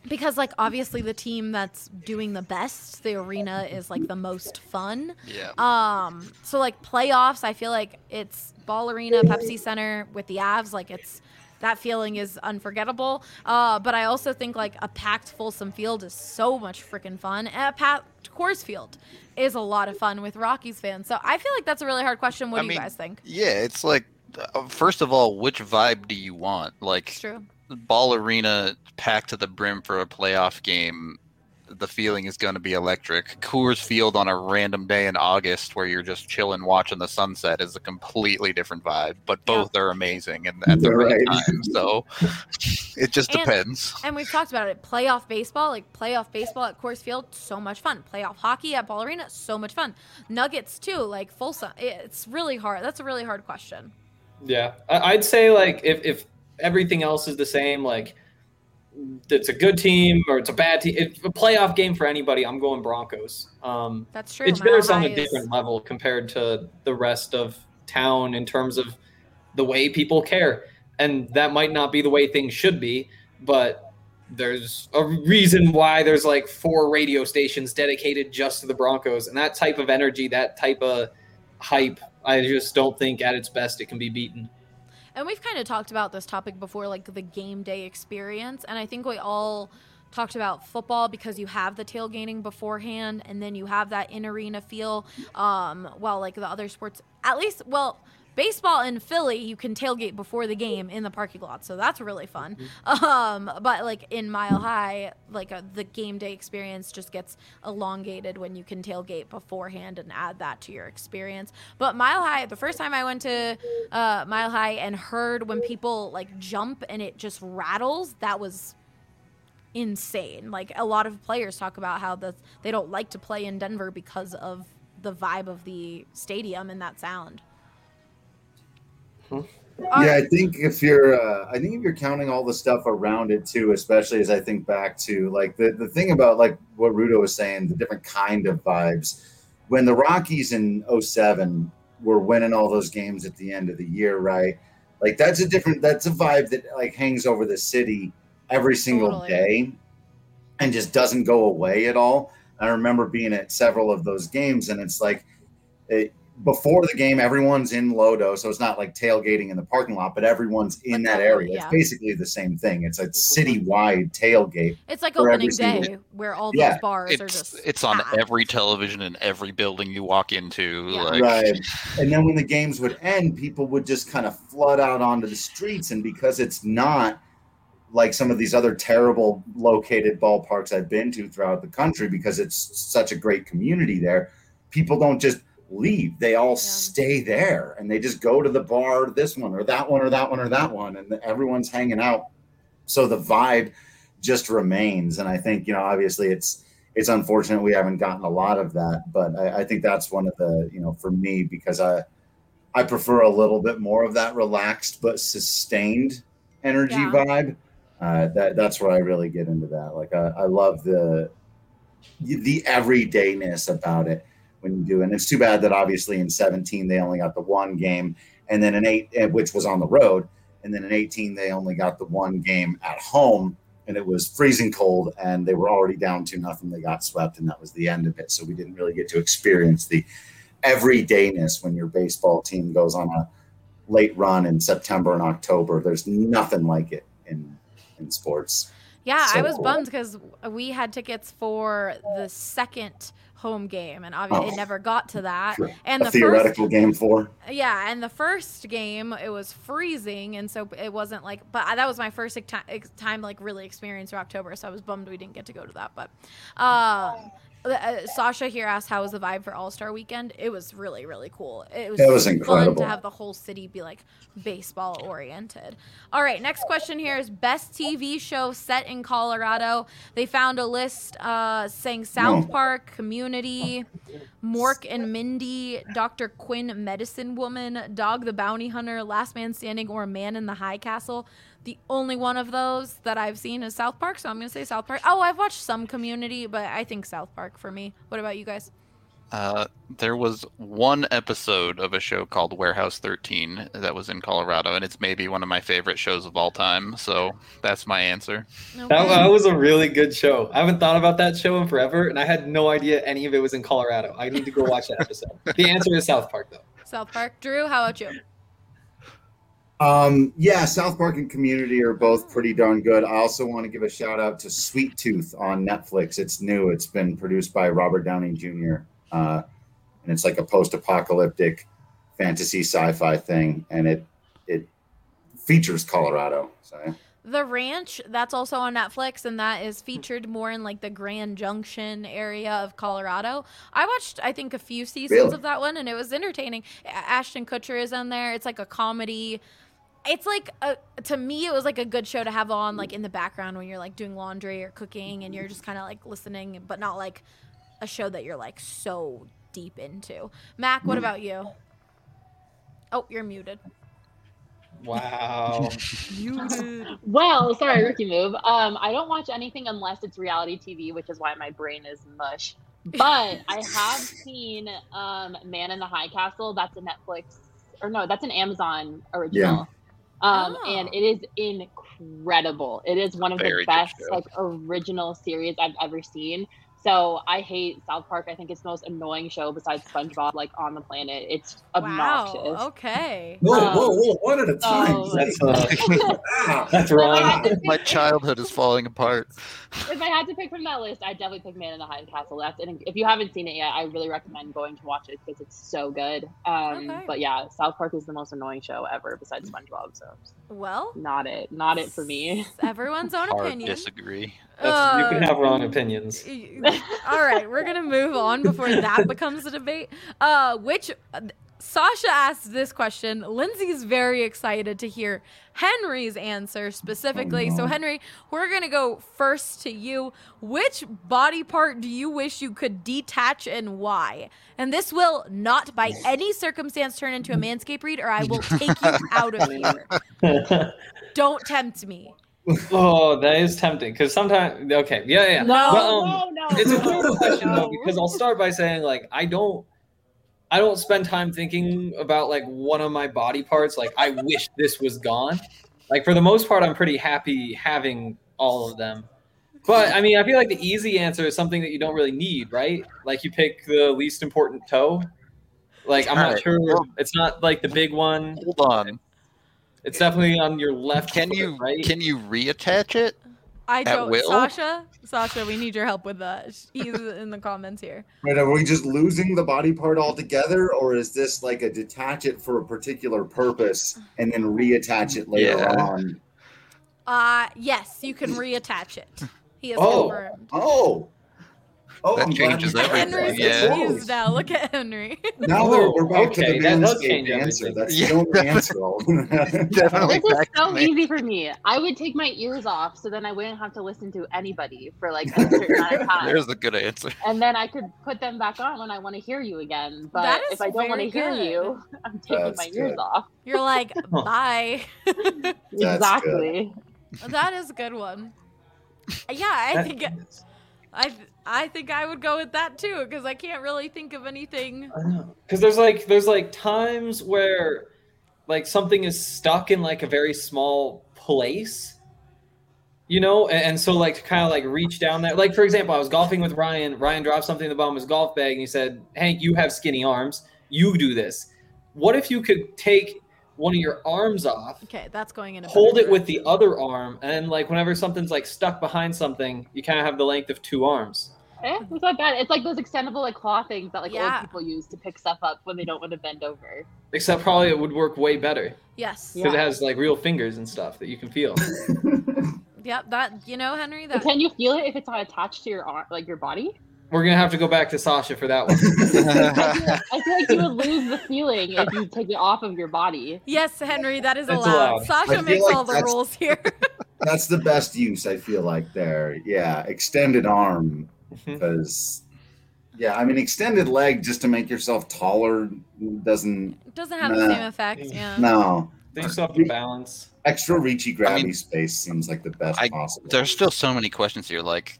because like obviously the team that's doing the best, the arena is like the most fun. Yeah. Um, so like playoffs, I feel like it's Ball Arena, Pepsi Center with the Avs. Like it's that feeling is unforgettable. Uh, but I also think like a packed Folsom Field is so much freaking fun. And a packed Coors Field is a lot of fun with Rockies fans. So I feel like that's a really hard question. What I do you guys think? Yeah, it's like, uh, first of all, which vibe do you want? Like, It's true. Ball Arena packed to the brim for a playoff game. The feeling is going to be electric. Coors Field on a random day in August where you're just chilling watching the sunset is a completely different vibe, but both are amazing and at the right right. time. So it just And- depends. And we've talked about it. Playoff baseball, like playoff baseball at Coors Field, so much fun. Playoff hockey at Ball Arena, so much fun. Nuggets too, like full Folsom. It's really hard. That's a really hard question. Yeah, I- I'd say like if if everything else is the same, like it's a good team or it's a bad team, it's a playoff game for anybody. I'm going Broncos. Um, That's true. it's theirs on a is- different level compared to the rest of town in terms of the way people care, and that might not be the way things should be, but there's a reason why there's like four radio stations dedicated just to the Broncos, and that type of energy, that type of hype, I just don't think at its best it can be beaten. And we've kind of talked about this topic before, like the game day experience. And I think we all talked about football because you have the tailgating beforehand and then you have that in arena feel. Um, while like the other sports, at least, well, baseball in Philly, you can tailgate before the game in the parking lot. So that's really fun. Um, but like in Mile High, like uh the game day experience just gets elongated when you can tailgate beforehand and add that to your experience. But Mile High, the first time I went to uh, Mile High and heard when people like jump and it just rattles, that was insane. Like a lot of players talk about how the they don't like to play in Denver because of the vibe of the stadium and that sound. Yeah, I think if you're, uh, I think if you're counting all the stuff around it too, especially as I think back to like the the thing about like what Rudo was saying, the different kind of vibes. When the Rockies in 07 were winning all those games at the end of the year, right? Like that's a different, that's a vibe that like hangs over the city every single Totally. day and just doesn't go away at all. I remember being at several of those games, and it's like it, before the game, everyone's in Lodo, so it's not like tailgating in the parking lot, but everyone's in that area. It's basically the same thing. It's a citywide tailgate. It's like opening day single- where all Yeah. those bars are just it's on packed. every television in every building you walk into. Yeah. Like, right. And then when the games would end, people would just kind of flood out onto the streets, and because it's not like some of these other terrible located ballparks I've been to throughout the country because it's such a great community there. People don't just leave; they all stay there, and they just go to the bar, this one or that one or that one or that one, and everyone's hanging out. So the vibe just remains, and I think you know, obviously, it's it's unfortunate we haven't gotten a lot of that, but I, I think that's one of the you know for me because I I prefer a little bit more of that relaxed but sustained energy Yeah. vibe. Uh, that that's where I really get into that. Like I, I love the the everydayness about it when you do. And it's too bad that obviously in 17 they only got the one game, and then in eight, eh, which was on the road, and then in 18 they only got the one game at home, and it was freezing cold, and they were already down to nothing. They got swept, and that was the end of it. So we didn't really get to experience the everydayness when your baseball team goes on a late run in September and October. There's nothing like it in in sports. Yeah, So I was cool. bummed because we had tickets for the second home game, and obviously Oh. it never got to that. For And a the theoretical game four. yeah, and the first game it was freezing, and so it wasn't like. But that was my first ti- ex- time like really experience through October, so I was bummed we didn't get to go to that. But um, uh, Sasha here asked how was the vibe for All Star Weekend. It was really really cool. It was It was fun incredible. to have the whole city be like baseball oriented. All right, next question here is best TV show set in Colorado. They found a list uh, saying South No. Park, Community, Mork and Mindy, Dr. Quinn, Medicine Woman, Dog the Bounty Hunter, Last Man Standing, or Man in the High Castle. The only one of those that I've seen is South Park, so I'm gonna say South Park. Oh, I've watched some Community, but I think South Park for me. What about you guys? Uh, there was one episode of a show called Warehouse 13 that was in Colorado, and it's maybe one of my favorite shows of all time. So that's my answer. That, that was a really good show. I haven't thought about that show in forever, and I had no idea any of it was in Colorado. I need to go watch that episode. the answer is South Park, though. South Park. Drew, how about you? Um, yeah, South Park and Community are both pretty darn good. I also want to give a shout out to Sweet Tooth on Netflix. It's new. It's been produced by Robert Downey Jr. Uh, and it's like a post-apocalyptic fantasy sci-fi thing, and it it features Colorado. So. The Ranch, that's also on Netflix, and that is featured more in like the Grand Junction area of Colorado. I watched, I think, a few seasons Really? of that one, and it was entertaining. Ashton Kutcher is on there. It's like a comedy. It's like a, to me, it was like a good show to have on like in the background when you're like doing laundry or cooking, and you're just kind of like listening, but not like a show that you're like so deep into. Mac, what about you? Oh, you're muted. Wow. Muted. Well, sorry, rookie move. Um, I don't watch anything unless it's reality TV, which is why my brain is mush. But I have seen um, Man in the High Castle. That's a Netflix, or no, that's an Amazon original. Um, Oh. and it is incredible. It is one of Very the best like original series I've ever seen. So I hate South Park. I think it's the most annoying show besides SpongeBob, like on the planet. It's obnoxious. Wow. Okay. Whoa, Um, whoa, whoa! One at a time. so- That's uh, that's wrong. pick- My childhood is falling apart. if I had to pick from that list, I'd definitely pick Man in the High Castle. That's and if you haven't seen it yet, I really recommend going to watch it because it's so good. Um, Okay. But yeah, South Park is the most annoying show ever besides SpongeBob. So Well, not it, not it for me. everyone's own Hard opinion. disagree. That's, you can Uh, have wrong opinions. All right, we're gonna move on before that becomes a debate. Uh, which Sasha asked this question. Lindsay's very excited to hear Henry's answer specifically. Oh, So. Henry, we're gonna go first to you. Which body part do you wish you could detach and why? And this will not, by any circumstance, turn into a manscape read, or I will take you out of here. Don't tempt me. Oh, that is tempting because sometimes. Okay, yeah, yeah. No, But, um, no, no. it's a no, weird question though because I'll start by saying like I don't I don't spend time thinking about like one of my body parts like I wish this was gone. Like for the most part I'm pretty happy having all of them. But I mean I feel like the easy answer is something that you don't really need, right? Like you pick the least important toe. Like I'm not Alright, sure it's not like the big one. Hold on. It's definitely on your left. Can foot, you right? can you reattach it? I At don't. will? Sasha, Sasha, we need your help with that. He's in the comments here. Right, are we just losing the body part altogether, or is this like a detach it for a particular purpose and then reattach it later Yeah. on? Uh yes, you can reattach it. He has Oh. confirmed. Oh, oh, That I'm changes you said everything, Henry's that. yeah. confused now. Look at Henry. Now we're, we're back to Okay, the that does answer. everything. That's Yeah. the only answer. Definitely This is back to so me. easy for me. I would take my ears off so then I wouldn't have to listen to anybody for like a certain amount of time. There's a good answer. and then I could put them back on when I want to hear you again. But if I don't want to hear you, I'm taking That's my ears good. off. You're like, bye. That's exactly. that is a good one. Yeah, I think I I think I would go with that too because I can't really think of anything. because there's like there's like times where like something is stuck in like a very small place you know and, and so like to kind of like reach down there like for example i was golfing with ryan ryan dropped something in the bottom of his golf bag and he said hank you have skinny arms you do this what if you could take one of your arms off, Okay, that's going in a hold it with the other arm, and like whenever something's like stuck behind something, you kind of have the length of two arms. Eh, it's not bad. It's like those extendable like claw things that like Yeah. old people use to pick stuff up when they don't want to bend over. Except probably it would work way better Yes. because it has like real fingers and stuff that you can feel. Yep. That you know, Henry. But That can you feel it if it's not attached to your arm, like your body? We're gonna have to go back to Sasha for that one. I feel like you would lose the feeling if you take it off of your body. yes, Henry. That is allowed. allowed. Sasha makes like all the rules here. That's the best use I feel like there. Yeah, extended arm. Mm-hmm. because yeah, I mean extended leg just to make yourself taller doesn't Doesn't have the same effect. Yeah. no. They still have to balance. Extra reachy grabby I mean, space seems like the best I- possible. There's still so many questions here. Like,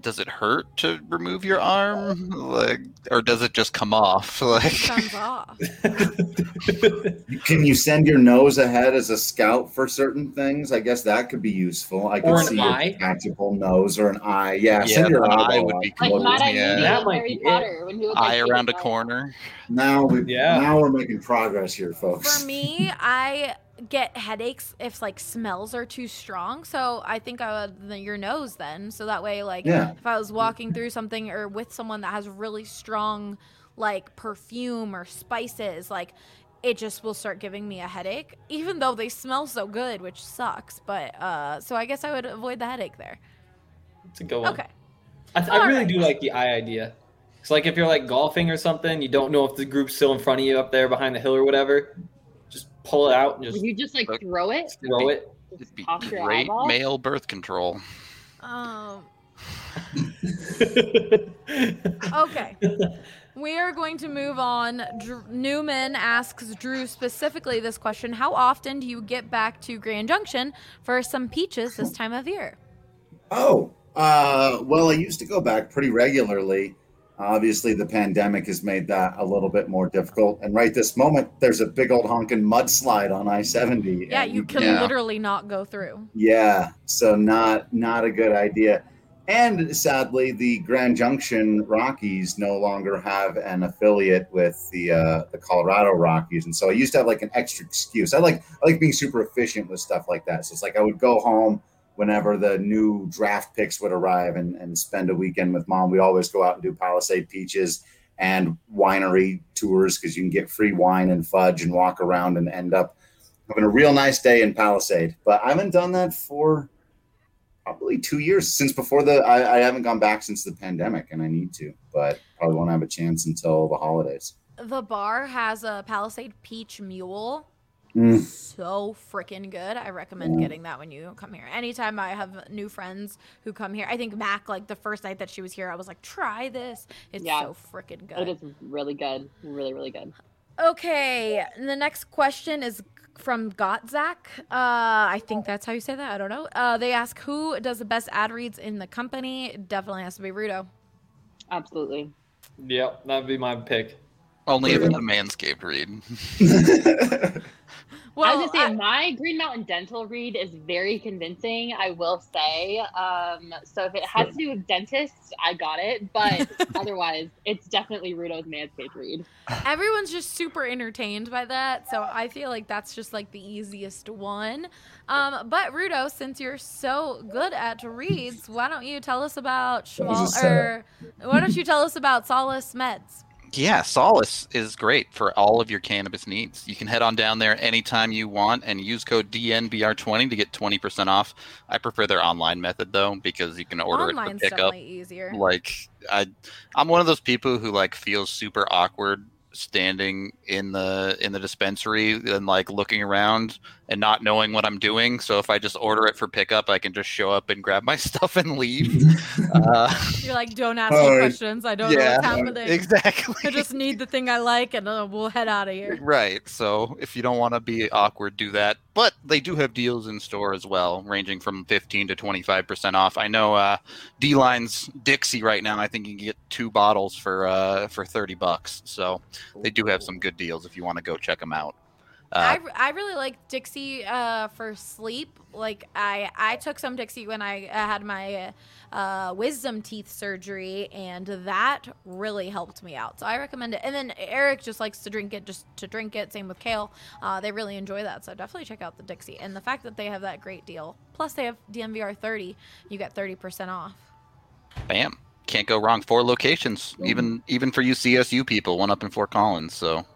does it hurt to remove your arm? Like, or does it just come off? Like, Comes off. Can you send your nose ahead as a scout for certain things? I guess that could be useful. I could see eye? your tactical nose or an eye. Yeah, Yeah, send your an eye would be Like cool. Mad Eye yeah. That might Harry be. Potter when he would like, eye around a his eye out. corner. Now we Yeah. now we're making progress here, folks. For me, I get headaches if like smells are too strong. So I think I would the, your nose then. So that way, like Yeah. if I was walking through something or with someone that has really strong like perfume or spices, like it just will start giving me a headache, even though they smell so good, which sucks. But uh, so I guess I would avoid the headache there. It's a good one. Okay. I, th- I really Alright. do like the eye idea. It's like if you're like golfing or something, you don't know if the group's still in front of you up there behind the hill or whatever. Just pull it out and Would you just like Look. throw it? throw it. It'd be Pop your great male birth control. Um, okay. We are going to move on. Dr- Newman asks Drew specifically this question How often do you get back to Grand Junction for some peaches this time of year? Oh, uh, well, I used to go back pretty regularly. Obviously, the pandemic has made that a little bit more difficult. And right this moment, there's a big old honking mudslide on I seventy. Yeah, you can Yeah. literally not go through. Yeah, so not not a good idea. And sadly, the Grand Junction Rockies no longer have an affiliate with the uh, the Colorado Rockies, and so I used to have like an extra excuse. I like I like being super efficient with stuff like that. So it's like I would go home whenever the new draft picks would arrive and, and spend a weekend with mom. We always go out and do Palisade Peaches and winery tours because you can get free wine and fudge and walk around and end up having a real nice day in Palisade. But I haven't done that for probably two years since before the. I, I haven't gone back since the pandemic, and I need to, but probably won't have a chance until the holidays. The bar has a Palisade Peach Mule. Mm. So freaking good. I recommend Yeah. getting that when you come here. Anytime I have new friends who come here, I think Mac, like the first night that she was here, I was like, try this. It's Yeah. so freaking good. It is really good. Really, really good. Okay, the next question is from Gotzak. Uh, I think that's how you say that. I don't know. Uh, they ask who does the best ad reads in the company. It definitely has to be Rudo. Absolutely. Yep, that'd be my pick. Only if it's a manscaped read. Well, I was gonna say I- my Green Mountain Dental read is very convincing. I will say. Um, so if it has to do with dentists, I got it. But otherwise, it's definitely Rudo's Manscaped read. everyone's just super entertained by that, so I feel like that's just like the easiest one. Um, but Rudo, since you're so good at reads, why don't you tell us about That was Schmal- a setup. or why don't you tell us about Solace Meds? Yeah, Solace is great for all of your cannabis needs. You can head on down there anytime you want and use code DNVR20 to get 20% off. I prefer their online method though because you can order Online's it for pickup. definitely easier. Like I I'm one of those people who like feels super awkward standing in the in the dispensary and like looking around and not knowing what I'm doing. So if I just order it for pickup, I can just show up and grab my stuff and leave. uh, You're like, don't ask me questions. I don't know what's happening. exactly. I just need the thing I like, and uh, we'll head out of here. Right. So if you don't want to be awkward, do that. But they do have deals in store as well, ranging from 15 to 25% off. I know uh, D Line's Dixie right now. I think you can get two bottles for uh, for 30 bucks. So they do have some good deals if you want to go check them out. I, Uh, I really like Dixie uh, for sleep. Like I I took some Dixie when I had my uh, wisdom teeth surgery, and that really helped me out. So I recommend it. And then Eric just likes to drink it, just to drink it. Same with Kale. Uh, they really enjoy that. So definitely check out the Dixie. And the fact that they have that great deal, plus they have DNVR thirty, you get thirty percent off. bam, can't go wrong. Four locations, even even for you CSU people, one up in Fort Collins. So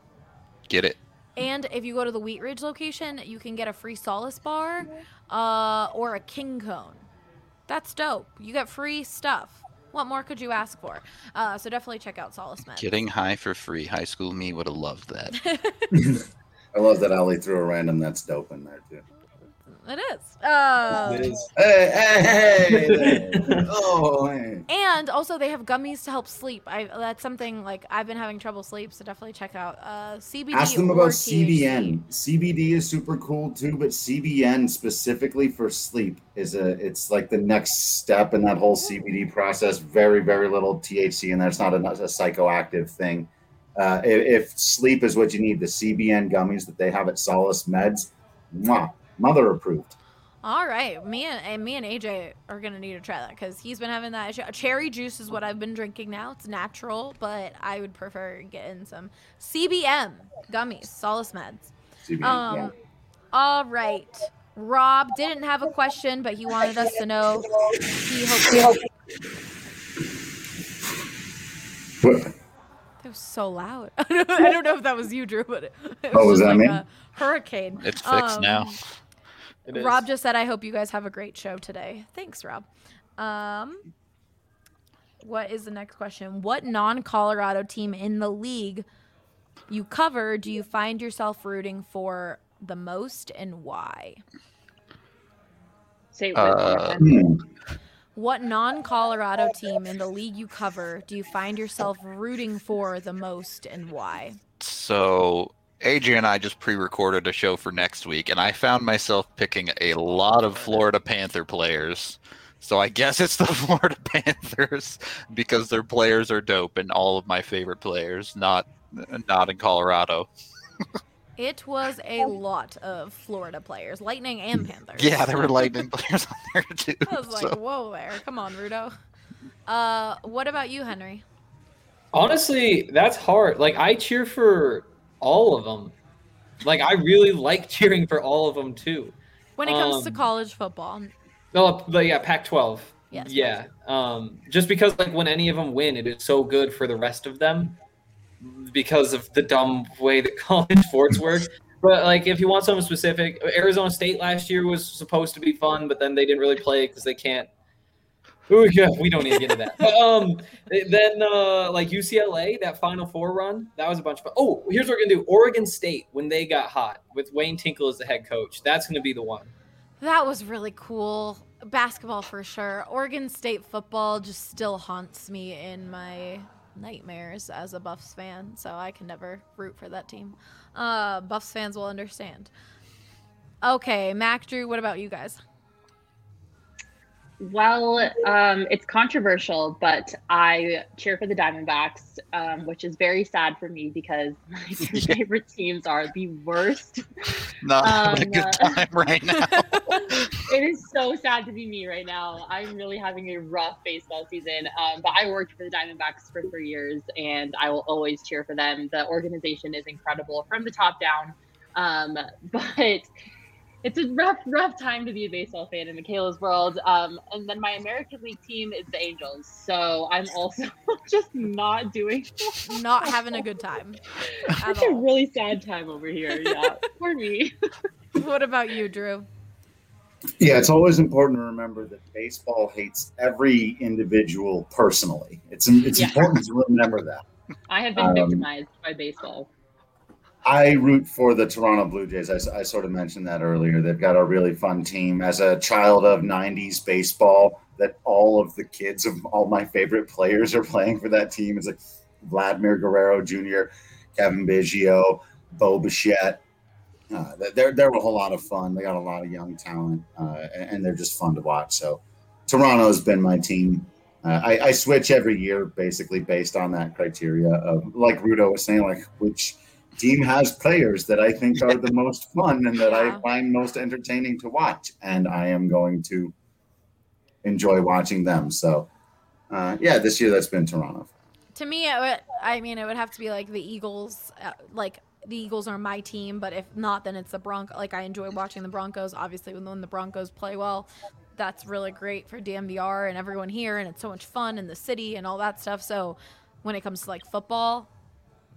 get it. And if you go to the Wheat Ridge location, you can get a free Solace bar uh, or a King Cone. That's dope. You get free stuff. What more could you ask for? Uh, so definitely check out Solace Meds. Getting high for free. High school me would have loved that. I love that Ali threw a random that's dope in there too. It is. Uh, It is. Hey, hey, hey! oh, hey. And also, they have gummies to help sleep. I that's something like I've been having trouble sleep, so definitely check out uh, CBD. Ask them or about THC. CBN. CBD is super cool too, but CBN specifically for sleep is a it's like the next step in that whole CBD process. Very very little THC and that's not a, a psychoactive thing. Uh, if, if sleep is what you need, the CBN gummies that they have at Solace Meds, mwah, mother approved. All right, me and, and me and AJ are gonna need to try that because he's been having that. issue. Cherry juice is what I've been drinking now. It's natural, but I would prefer getting some CBN gummies, Solace Meds. CBN, Um, yeah. all right. Rob didn't have a question, but he wanted us to know he hopes. What- That was so loud. I don't, know if that was you, Drew, but it, it Oh, was just that like me? a hurricane. It's fixed Um, now. It is. Rob just said, "I hope you guys have a great show today." Thanks, Rob. Um, what is the next question? What non-Colorado team in the league you cover do you find yourself rooting for the most, and why? Say it Uh. Hmm. What non-Colorado team in the league you cover do you find yourself rooting for the most, and why? So Adrian and I just pre-recorded a show for next week, and I found myself picking a lot of Florida Panther players. So I guess it's the Florida Panthers because their players are dope, and all of my favorite players, not not in Colorado. It was a lot of Florida players, Lightning and Panthers. Yeah, there were Lightning players on there too. I was like, so- whoa there. Come on, Rudo. Uh, what about you, Henry? Honestly, that's hard. Like I cheer for all of them. Like I really like cheering for all of them too. When it comes to Um, college football, No, but yeah, Pac-12. Yes, Yeah. Um, just because like when any of them win, it is so good for the rest of them because of the dumb way that college sports work. But like, if you want something specific, Arizona State last year was supposed to be fun, but then they didn't really play because they can't. Ooh, yeah, we don't need to get into that. But, um, then uh, like UCLA, that Final Four run, that was a bunch of fun. Oh, here's what we're gonna do: Oregon State when they got hot with Wayne Tinkle as the head coach. That's gonna be the one. that was really cool. Basketball for sure. Oregon State football just still haunts me in my nightmares as a Buffs fan, so I can never root for that team. Uh, Buffs fans will understand. Okay, Mac Drew, what about you guys? Well, um, it's controversial, but I cheer for the Diamondbacks, um, which is very sad for me because my two favorite teams are the worst. Not having a Um, good time right now. it is so sad to be me right now. I'm really having a rough baseball season. Um, but I worked for the Diamondbacks for three years, and I will always cheer for them. The organization is incredible from the top down. Um, but it's a rough, rough time to be a baseball fan in Michaela's world. Um, and then my American League team is the Angels, so I'm also just not doing. Not having a good time. At It's a really sad time over here. Yeah, for me. What about you, Drew? Yeah, it's always important to remember that baseball hates every individual personally. It's it's Yeah. important to remember that. I have been Um, victimized by baseball. I root for the Toronto Blue Jays. I, I sort of mentioned that earlier. They've got a really fun team. As a child of 90s baseball, that all of the kids of all my favorite players are playing for that team. It's like Vladimir Guerrero Jr., Cavan Biggio, Bo Bichette. Uh, they're, they're a whole lot of fun. They got a lot of young talent, uh, and, they're just fun to watch. So Toronto's been my team. Uh, I, I switch every year, basically based on that criteria of, like Rudo was saying, like which team has players that I think are the most fun and that Yeah. I find most entertaining to watch, and I am going to enjoy watching them. So, uh, yeah, this year that's been Toronto. To me, would, I mean, it would have to be like the Eagles. Uh, like the Eagles are my team, but if not, then it's the Bronco. Like I enjoy watching the Broncos. Obviously, when, when the Broncos play well, that's really great for DNVR and everyone here, and it's so much fun in the city and all that stuff. So, when it comes to like football,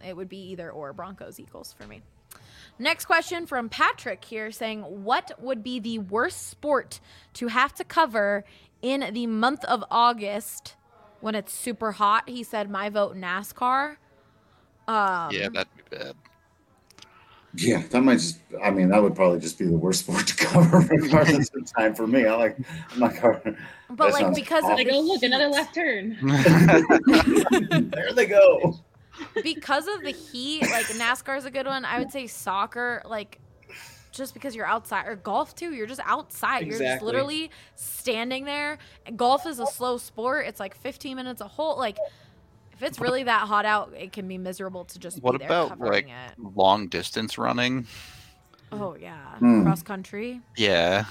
it would be either or Broncos Eagles for me. Next question from Patrick here saying, What would be the worst sport to have to cover in the month of August when it's super hot? He said, My vote NASCAR. Um, yeah, that'd be bad. Yeah, that might just. I mean, that would probably just be the worst sport to cover regardless of time for me. I like. I'm not covering. But that like sounds because of awful. Like, the oh look, another left turn. there they go. Because of the heat, like NASCAR is a good one. I would say soccer, like just because you're outside or golf too. You're just outside. You're just literally standing there. And golf is a slow sport. It's like 15 minutes a hole. Like if it's really that hot out, it can be miserable to just What be there about covering like it. long distance running? Oh yeah, Hmm. cross country. Yeah.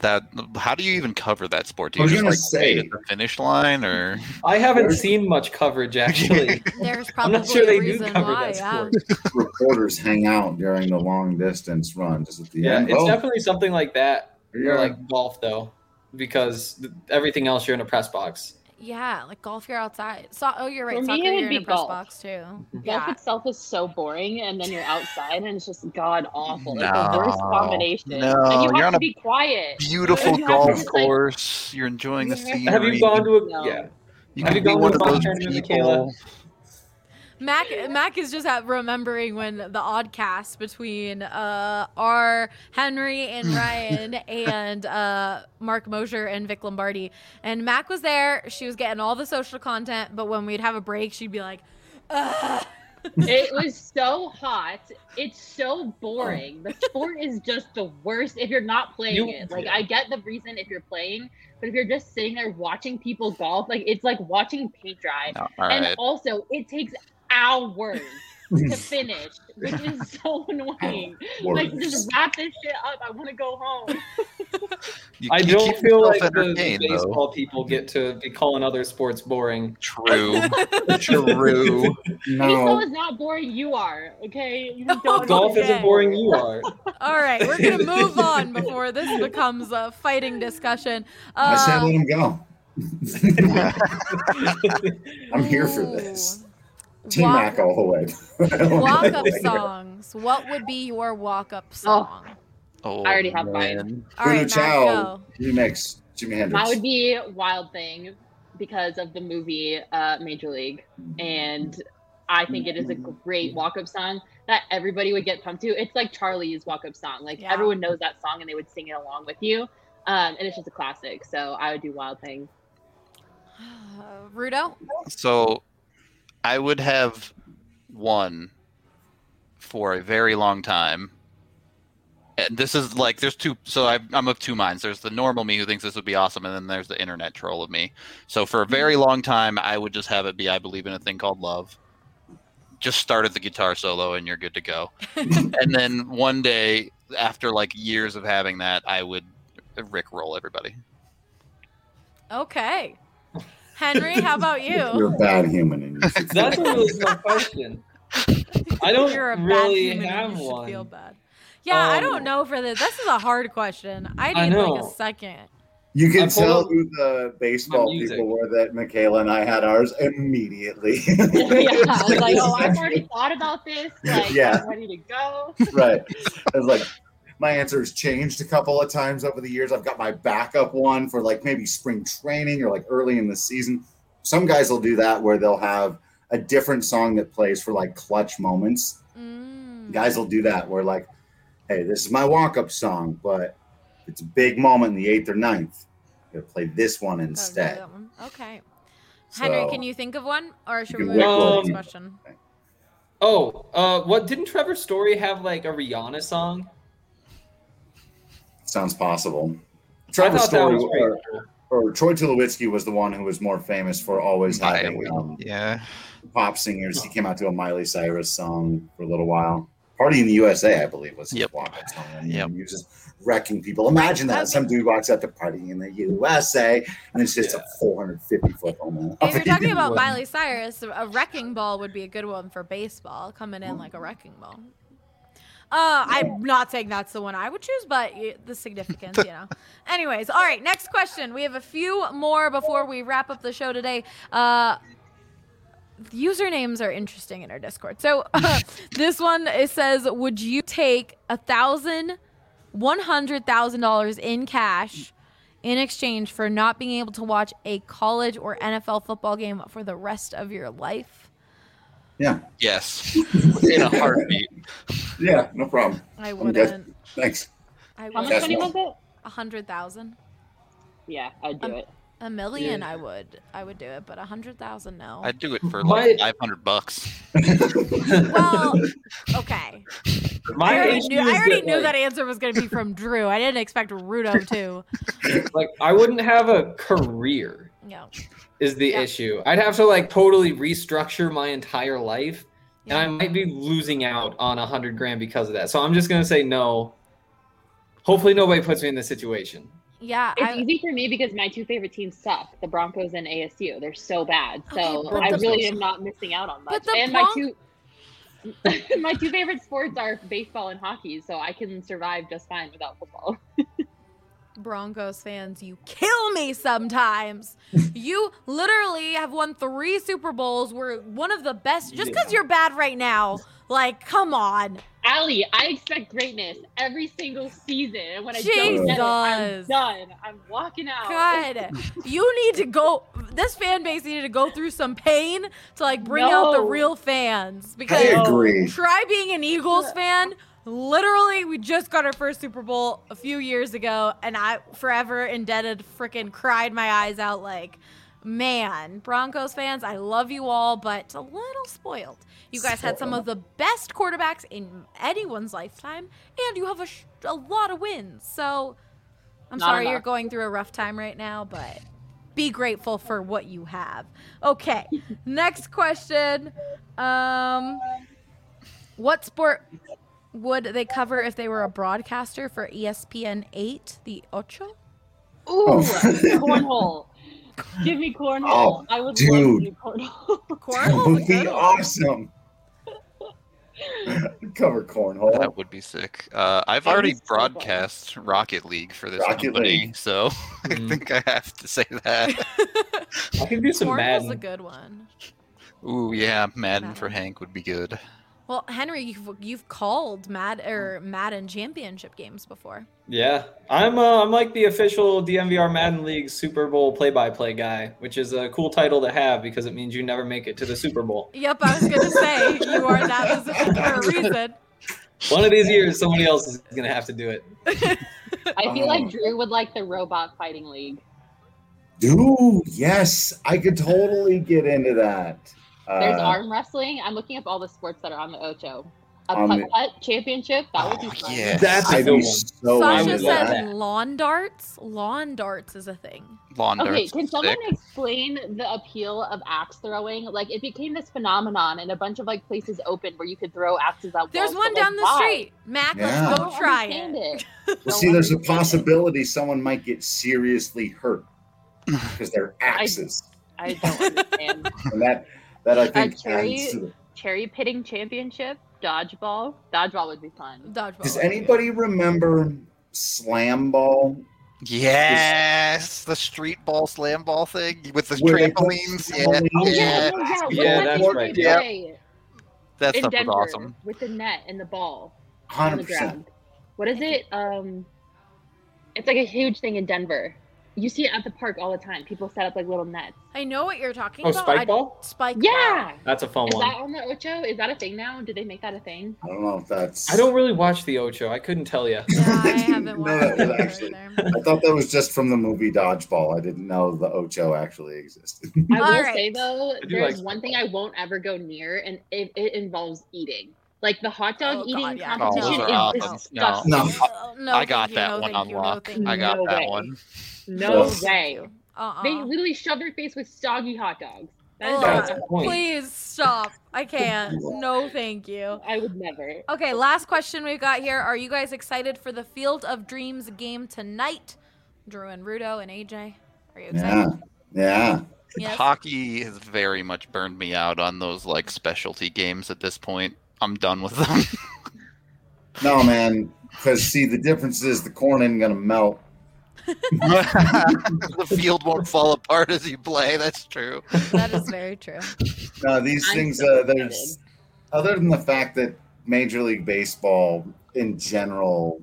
That how do you even cover that sport? Do I you was just gonna like say- at the finish line or I haven't seen much coverage actually. There's I'm not sure they do cover why. that Yeah. sport. Reporters hang out during the long distance run, just at the Yeah, end. it's Oh, definitely something like that. Yeah. Or like golf though, because th- everything else you're in a press box. Yeah, like golf, you're outside. So, oh, you're right. For me, Soccer, it would you're in be a press golf. box too. Golf Yeah. itself is so boring, and then you're outside, and it's just god awful. Like the worst combination. no, and you you're have on to a be quiet. beautiful You golf just, like- course? You're enjoying the you scenery. Have you gone to a No. yeah? You have could you be gone to one a of golf those tournament, people. Michaela? Mac Mac is just at remembering when the odd cast between uh our Henry and Ryan and uh Mark Mosher and Vic Lombardi. And Mac was there, she was getting all the social content, but when we'd have a break, she'd be like, Ugh. it was so hot. It's so boring. The sport is just the worst if you're not playing You- it. Like I get the reason if you're playing, but if you're just sitting there watching people golf, like it's like watching paint dry. No, and right. also, it takes hours to finish, which is so annoying. Like just wrap this shit up. I want to go home. You- I you don't feel like the, the entertained, though. baseball people get to be calling other sports boring. True. True. Baseball no. is not boring. You are okay. You just don't Golf understand. isn't boring. You are. All right, we're gonna move on before this becomes a fighting discussion. I said Uh, let him go. I'm here for this. Team walk- Mac all the way. Walk up songs. What would be your walk up song? Oh, I already have mine. man. All right, Voodoo Mac, Chow go. remix Jimi Hendrix. That would be Wild Thing because of the movie uh, Major League, and I think it is a great walk-up song that everybody would get pumped to. It's like Charlie's walk-up song; like Yeah. everyone knows that song and they would sing it along with you. Um, and it's just a classic. So I would do Wild Thing. Uh, Rudo? So I would have one for a very long time. And this is like there's two so I, I'm of two minds. There's the normal me who thinks this would be awesome, and then there's the internet troll of me. So for a hmm. very long time, I would just have it be I believe in a thing called love. Just started the guitar solo and you're good to go. and then one day, after like years of having that, I would Rick roll everybody. Okay. Henry, how about you? You're a bad human. And you That's a really good question. I don't You're a bad really human have you one. feel bad. Yeah, I Um, don't know for this. This is a hard question. I I need like a second. You can tell who the baseball people were that Michaela and I had ours immediately. yeah, I was like, oh, I've already thought about this. Like, Yeah. I'm ready to go. right. I was like, my answer has changed a couple of times over the years. I've got my backup one for like maybe spring training or like early in the season. Some guys will do that where they'll have a different song that plays for like clutch moments. Mm. Guys will do that where like, hey, this is my walk up song, but it's a big moment in the eighth or ninth. I'm gonna play this one instead. one. Okay. Henry, So- can you think of one? Or should we can move on to the next roll. question? Oh, uh, what didn't Trevor Story have like a Rihanna song? Sounds possible. I Trevor Story, was or- or Troy Tulowitzki was the one who was more famous for always having um, yeah. pop singers. He came out to a Miley Cyrus song for a little while. Party in the USA, I believe, was his Yep. walk-up song. And Yep. he was just wrecking people. Imagine that. Some dude walks out to Party in the USA, and it's just a 450 foot home. If you're talking about Miley Cyrus, a wrecking ball would be a good one for baseball, coming in like a wrecking ball. Uh, I'm not saying that's the one I would choose, but the significance, you know. Anyways, all right, next question. We have a few more before we wrap up the show today. Uh, usernames are interesting in our Discord. So this one it says, "Would you take a thousand, one hundred thousand dollars in cash in exchange for not being able to watch a college or NFL football game for the rest of your life?" Yeah. Yes. In a heartbeat. Yeah, no problem. I I'm good. wouldn't. Thanks. I How much wouldn't. money was it? A hundred thousand. Yeah, I'd do Um, it. A million, Yeah. I would. I would do it, but a hundred thousand, no. I'd do it for My- like five hundred bucks. well, okay. My I already issue knew. is I already knew like, that answer was going to be from Drew. I didn't expect Rudo to. like I wouldn't have a career. No. Is the Yeah. issue. I'd have to like totally restructure my entire life, and I might be losing out on a hundred grand because of that. So I'm just gonna say no. Hopefully, nobody puts me in this situation. Yeah, It's I, easy for me because my two favorite teams suck: the Broncos and ASU. They're so bad. So Okay, I the- really am not missing out on But much. And Bronc- my two, my two favorite sports are baseball and hockey. So I can survive just fine without football. Broncos fans, you kill me sometimes. you literally have won three Super Bowls. We're one of the best. Just because Yeah. you're bad right now, like, come on. Allie, I expect greatness every single season, and when I don't get it, I'm done. I'm walking out. God, you need to go. This fan base needed to go through some pain to like bring out the real fans I because agree. try being an Eagles fan. Literally, we just got our first Super Bowl a few years ago, and I forever indebted, freaking cried my eyes out. Like, man, Broncos fans, I love you all, but a little spoiled. You guys had some of the best quarterbacks in anyone's lifetime, and you have a, sh- a lot of wins. So, I'm Not sorry you're going through a rough time right now, but be grateful for what you have. Okay, next question. Um, what sport would they cover if they were a broadcaster for ESPN 8, the Ocho? Ooh, Oh. cornhole. Give me cornhole. Oh, I would love to do cornhole. That would be awesome. Cover cornhole. That would be sick. Uh, I've That'd already be so broadcast Rocket League for this Rocket company, League. so I Mm. think I have to say that. I can do some Cornhole's a good one. Ooh, yeah, Madden for Hank would be good. Well, Henry, you've, you've called Mad or Madden championship games before. Yeah, I'm uh, I'm like the official DNVR Madden League Super Bowl play-by-play guy, which is a cool title to have because it means you never make it to the Super Bowl. Yep, I was gonna say you are that position for a reason. One of these years, somebody else is gonna have to do it. I feel like Drew would like the robot fighting league. Dude, yes, I could totally get into that. There's Uh, arm wrestling. I'm looking up all the sports that are on the Ocho. A Um, putt putt championship. That would be Oh, fun. yeah. That's a I'd good be so I Sasha would into love said that. lawn darts. Lawn darts is a thing. Lawn darts. Okay, can is someone sick. explain the appeal of axe throwing? Like, it became this phenomenon, and a bunch of like places opened where you could throw axes out. There's walls, one but, like, down the why? street. Mac, Yeah. I let's don't go try understand it. it. Well, No see, there's a understand it. possibility someone might get seriously hurt because they're axes, I don't understand. and that that I think cherry- adds to the- Cherry pitting championship, dodgeball. Dodgeball would be fun. Dodgeball. Does anybody remember slam ball? Yes, the street ball slam ball thing with the Where trampolines. Yeah, trampolines Oh yeah, yeah, no, yeah. Yeah, yeah, that's that's right. Yep. Play that stuff Denver was awesome. with the net and the ball on the ground. What is it? Um, it's like a huge thing in Denver. You see it at the park all the time. People set up like little nets. I know what you're talking Oh, about. spike I- ball? Spike Yeah. ball. That's a fun one. Is one. that on the Ocho? Is that a thing now? Did they make that a thing? I don't know if that's. I don't really watch the Ocho. I couldn't tell you. Yeah, I haven't No, watched that was it actually- either. I thought that was just from the movie Dodgeball. I didn't know the Ocho actually existed. I will All say though, there's like one thing I won't ever go near, and it, it involves eating. Like the hot dog Oh, eating God, yeah. Oh, competition are is awesome. No. disgusting. No. Uh, no, I got thank you, that no, one thank on you, no, lock. I got No that way. one. No Yes. way. Uh-uh. They literally shove their face with soggy hot dogs. That is Ugh, That's point. please stop. I can't. No, thank you. I would never. Okay, last question we've got here. Are you guys excited for the Field of Dreams game tonight? Drew and Rudo and AJ. Are you excited? Yeah. Yeah. Yes. Hockey has very much burned me out on those like specialty games at this point. I'm done with them. No, man. Because see, the difference is the corn ain't gonna melt. The field won't fall apart as you play. That's true. That is very true. No, these I'm things. so Uh, there's other than the fact that Major League Baseball in general,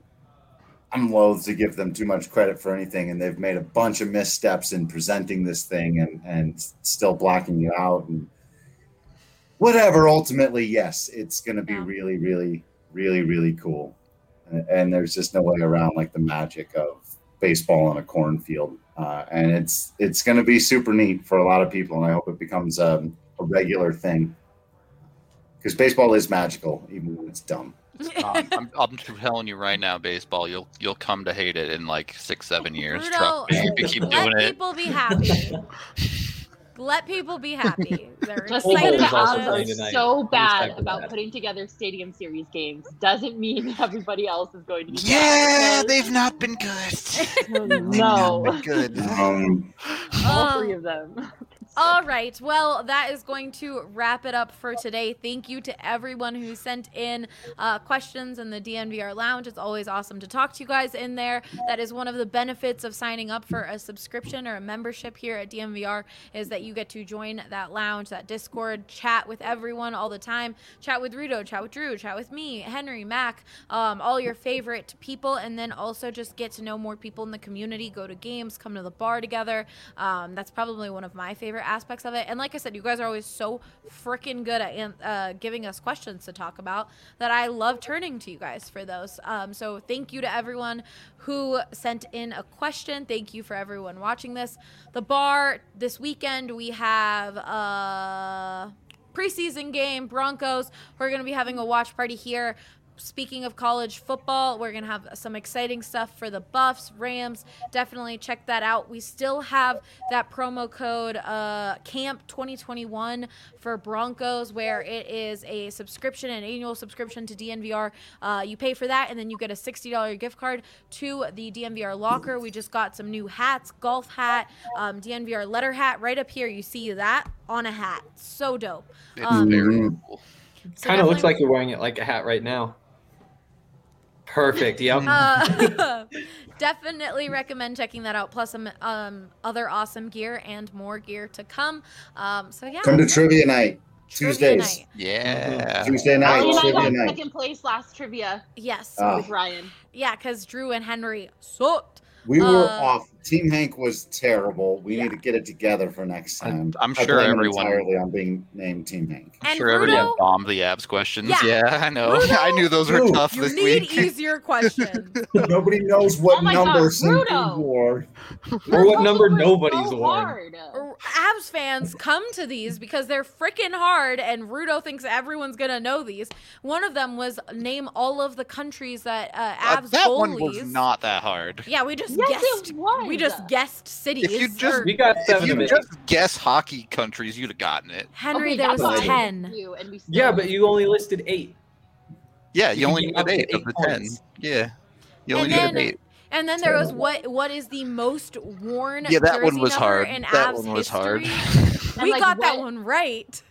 I'm loath to give them too much credit for anything, and they've made a bunch of missteps in presenting this thing and and still blocking you out and whatever. Ultimately, yes, it's going to be Yeah. really, really, really, really cool, and, and there's just no way around like the magic of baseball on a cornfield, uh, and it's it's going to be super neat for a lot of people, and I hope it becomes um, a regular thing because baseball is magical, even when it's dumb. Um, I'm, I'm telling you right now, baseball, you'll you'll come to hate it in like six, seven years. Rudo, Trust me, if you keep Let it. people be happy. Let people be happy. They're Just Full excited because Bowl is about odds playing are it. tonight. so bad about that. putting together Stadium Series games doesn't mean everybody else is going to be. Yeah, bad, they've not been good. because- They've not no, been good. Um, all three of them. All right. Well, that is going to wrap it up for today. Thank you to everyone who sent in uh, questions in the DNVR Lounge. It's always awesome to talk to you guys in there. That is one of the benefits of signing up for a subscription or a membership here at DNVR is that you get to join that lounge, that Discord, chat with everyone all the time. Chat with Rudo, chat with Drew, chat with me, Henry, Mac, um, all your favorite people, and then also just get to know more people in the community. Go to games, come to the bar together. Um, that's probably one of my favorite aspects of it. And like I said, you guys are always so freaking good at uh, giving us questions to talk about that I love turning to you guys for those. Um, so thank you to everyone who sent in a question. Thank you for everyone watching this. The bar this weekend we have uh preseason game Broncos. We're going to be having a watch party here. Speaking of college football, we're going to have some exciting stuff for the Buffs, Rams. Definitely check that out. We still have that promo code uh, CAMP 2021 for Broncos, where it is a subscription, an annual subscription to DNVR. Uh, you pay for that, and then you get a $60 gift card to the DNVR locker. We just got some new hats, golf hat, um, DNVR letter hat. Right up here, you see that on a hat. So dope. It's Um, very cool. so kind of looks like you're wearing it like a hat right now. Perfect. Yep. Uh, definitely recommend checking that out. Plus some um, other awesome gear and more gear to come. Um, so yeah, come to trivia night Trivia Tuesdays. night. Yeah. Tuesday night, Allie and I trivia got night. second place last trivia Yes, Ah. with Ryan. yeah, because Drew and Henry sucked. We were Uh, off. Team Hank was terrible. We Yeah. need to get it together for next time. I'm I sure blame everyone- entirely on being named Team Hank. I'm And sure everyone bombed the Avs questions. Yeah. Yeah, I know. Rudo? I knew those were Dude, tough You need easier questions. Nobody knows what Oh my number God, Cynthia wore. or what number nobody's so worn. Avs fans come to these because they're freaking hard, and Rudo thinks everyone's gonna know these. One of them was name all of the countries that uh, Uh, Avs that goalies. one was not that hard. Yeah, we just Yes, guessed. it was. We just guessed cities. If you just- or- We got seven If you just guess hockey countries, you'd have gotten it. Henry, Okay, there was what ten. did too, and we still- Yeah, but you only listed eight. Yeah, You you only can need get up to eight of eight the ten. Yeah. You only And need then- eight. And then there was what? What is the most worn? Yeah, that one jersey was number hard. In That Avs one was hard. history? we like, got that one right.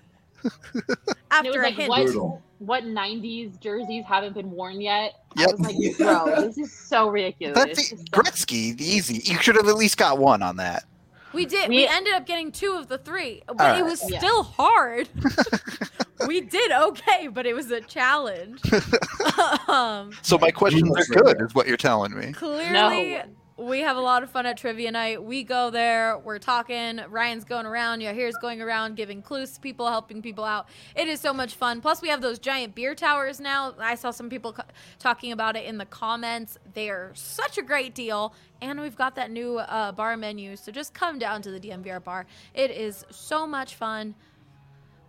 And it After was a like, hint. what, Brutal. What 90s jerseys haven't been worn yet? Yep. I was like, bro, this is so ridiculous. That's It's it. just so- Gretzky, easy. You should have at least got one on that. We did. We, We- ended up getting two of the three, but All it right. was Yeah. still hard. we did okay, but it was a challenge. um, So my questions are good, is what you're telling me. clearly, No. We have a lot of fun at trivia night. We go there, we're talking. Ryan's going around. Yahir's going around, giving clues to people, helping people out. It is so much fun. Plus, we have those giant beer towers now. I saw some people co- talking about it in the comments. They are such a great deal. And we've got that new uh, bar menu. So just come down to the DNVR bar. It is so much fun.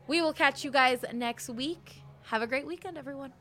We will catch you guys next week. Have a great weekend, everyone.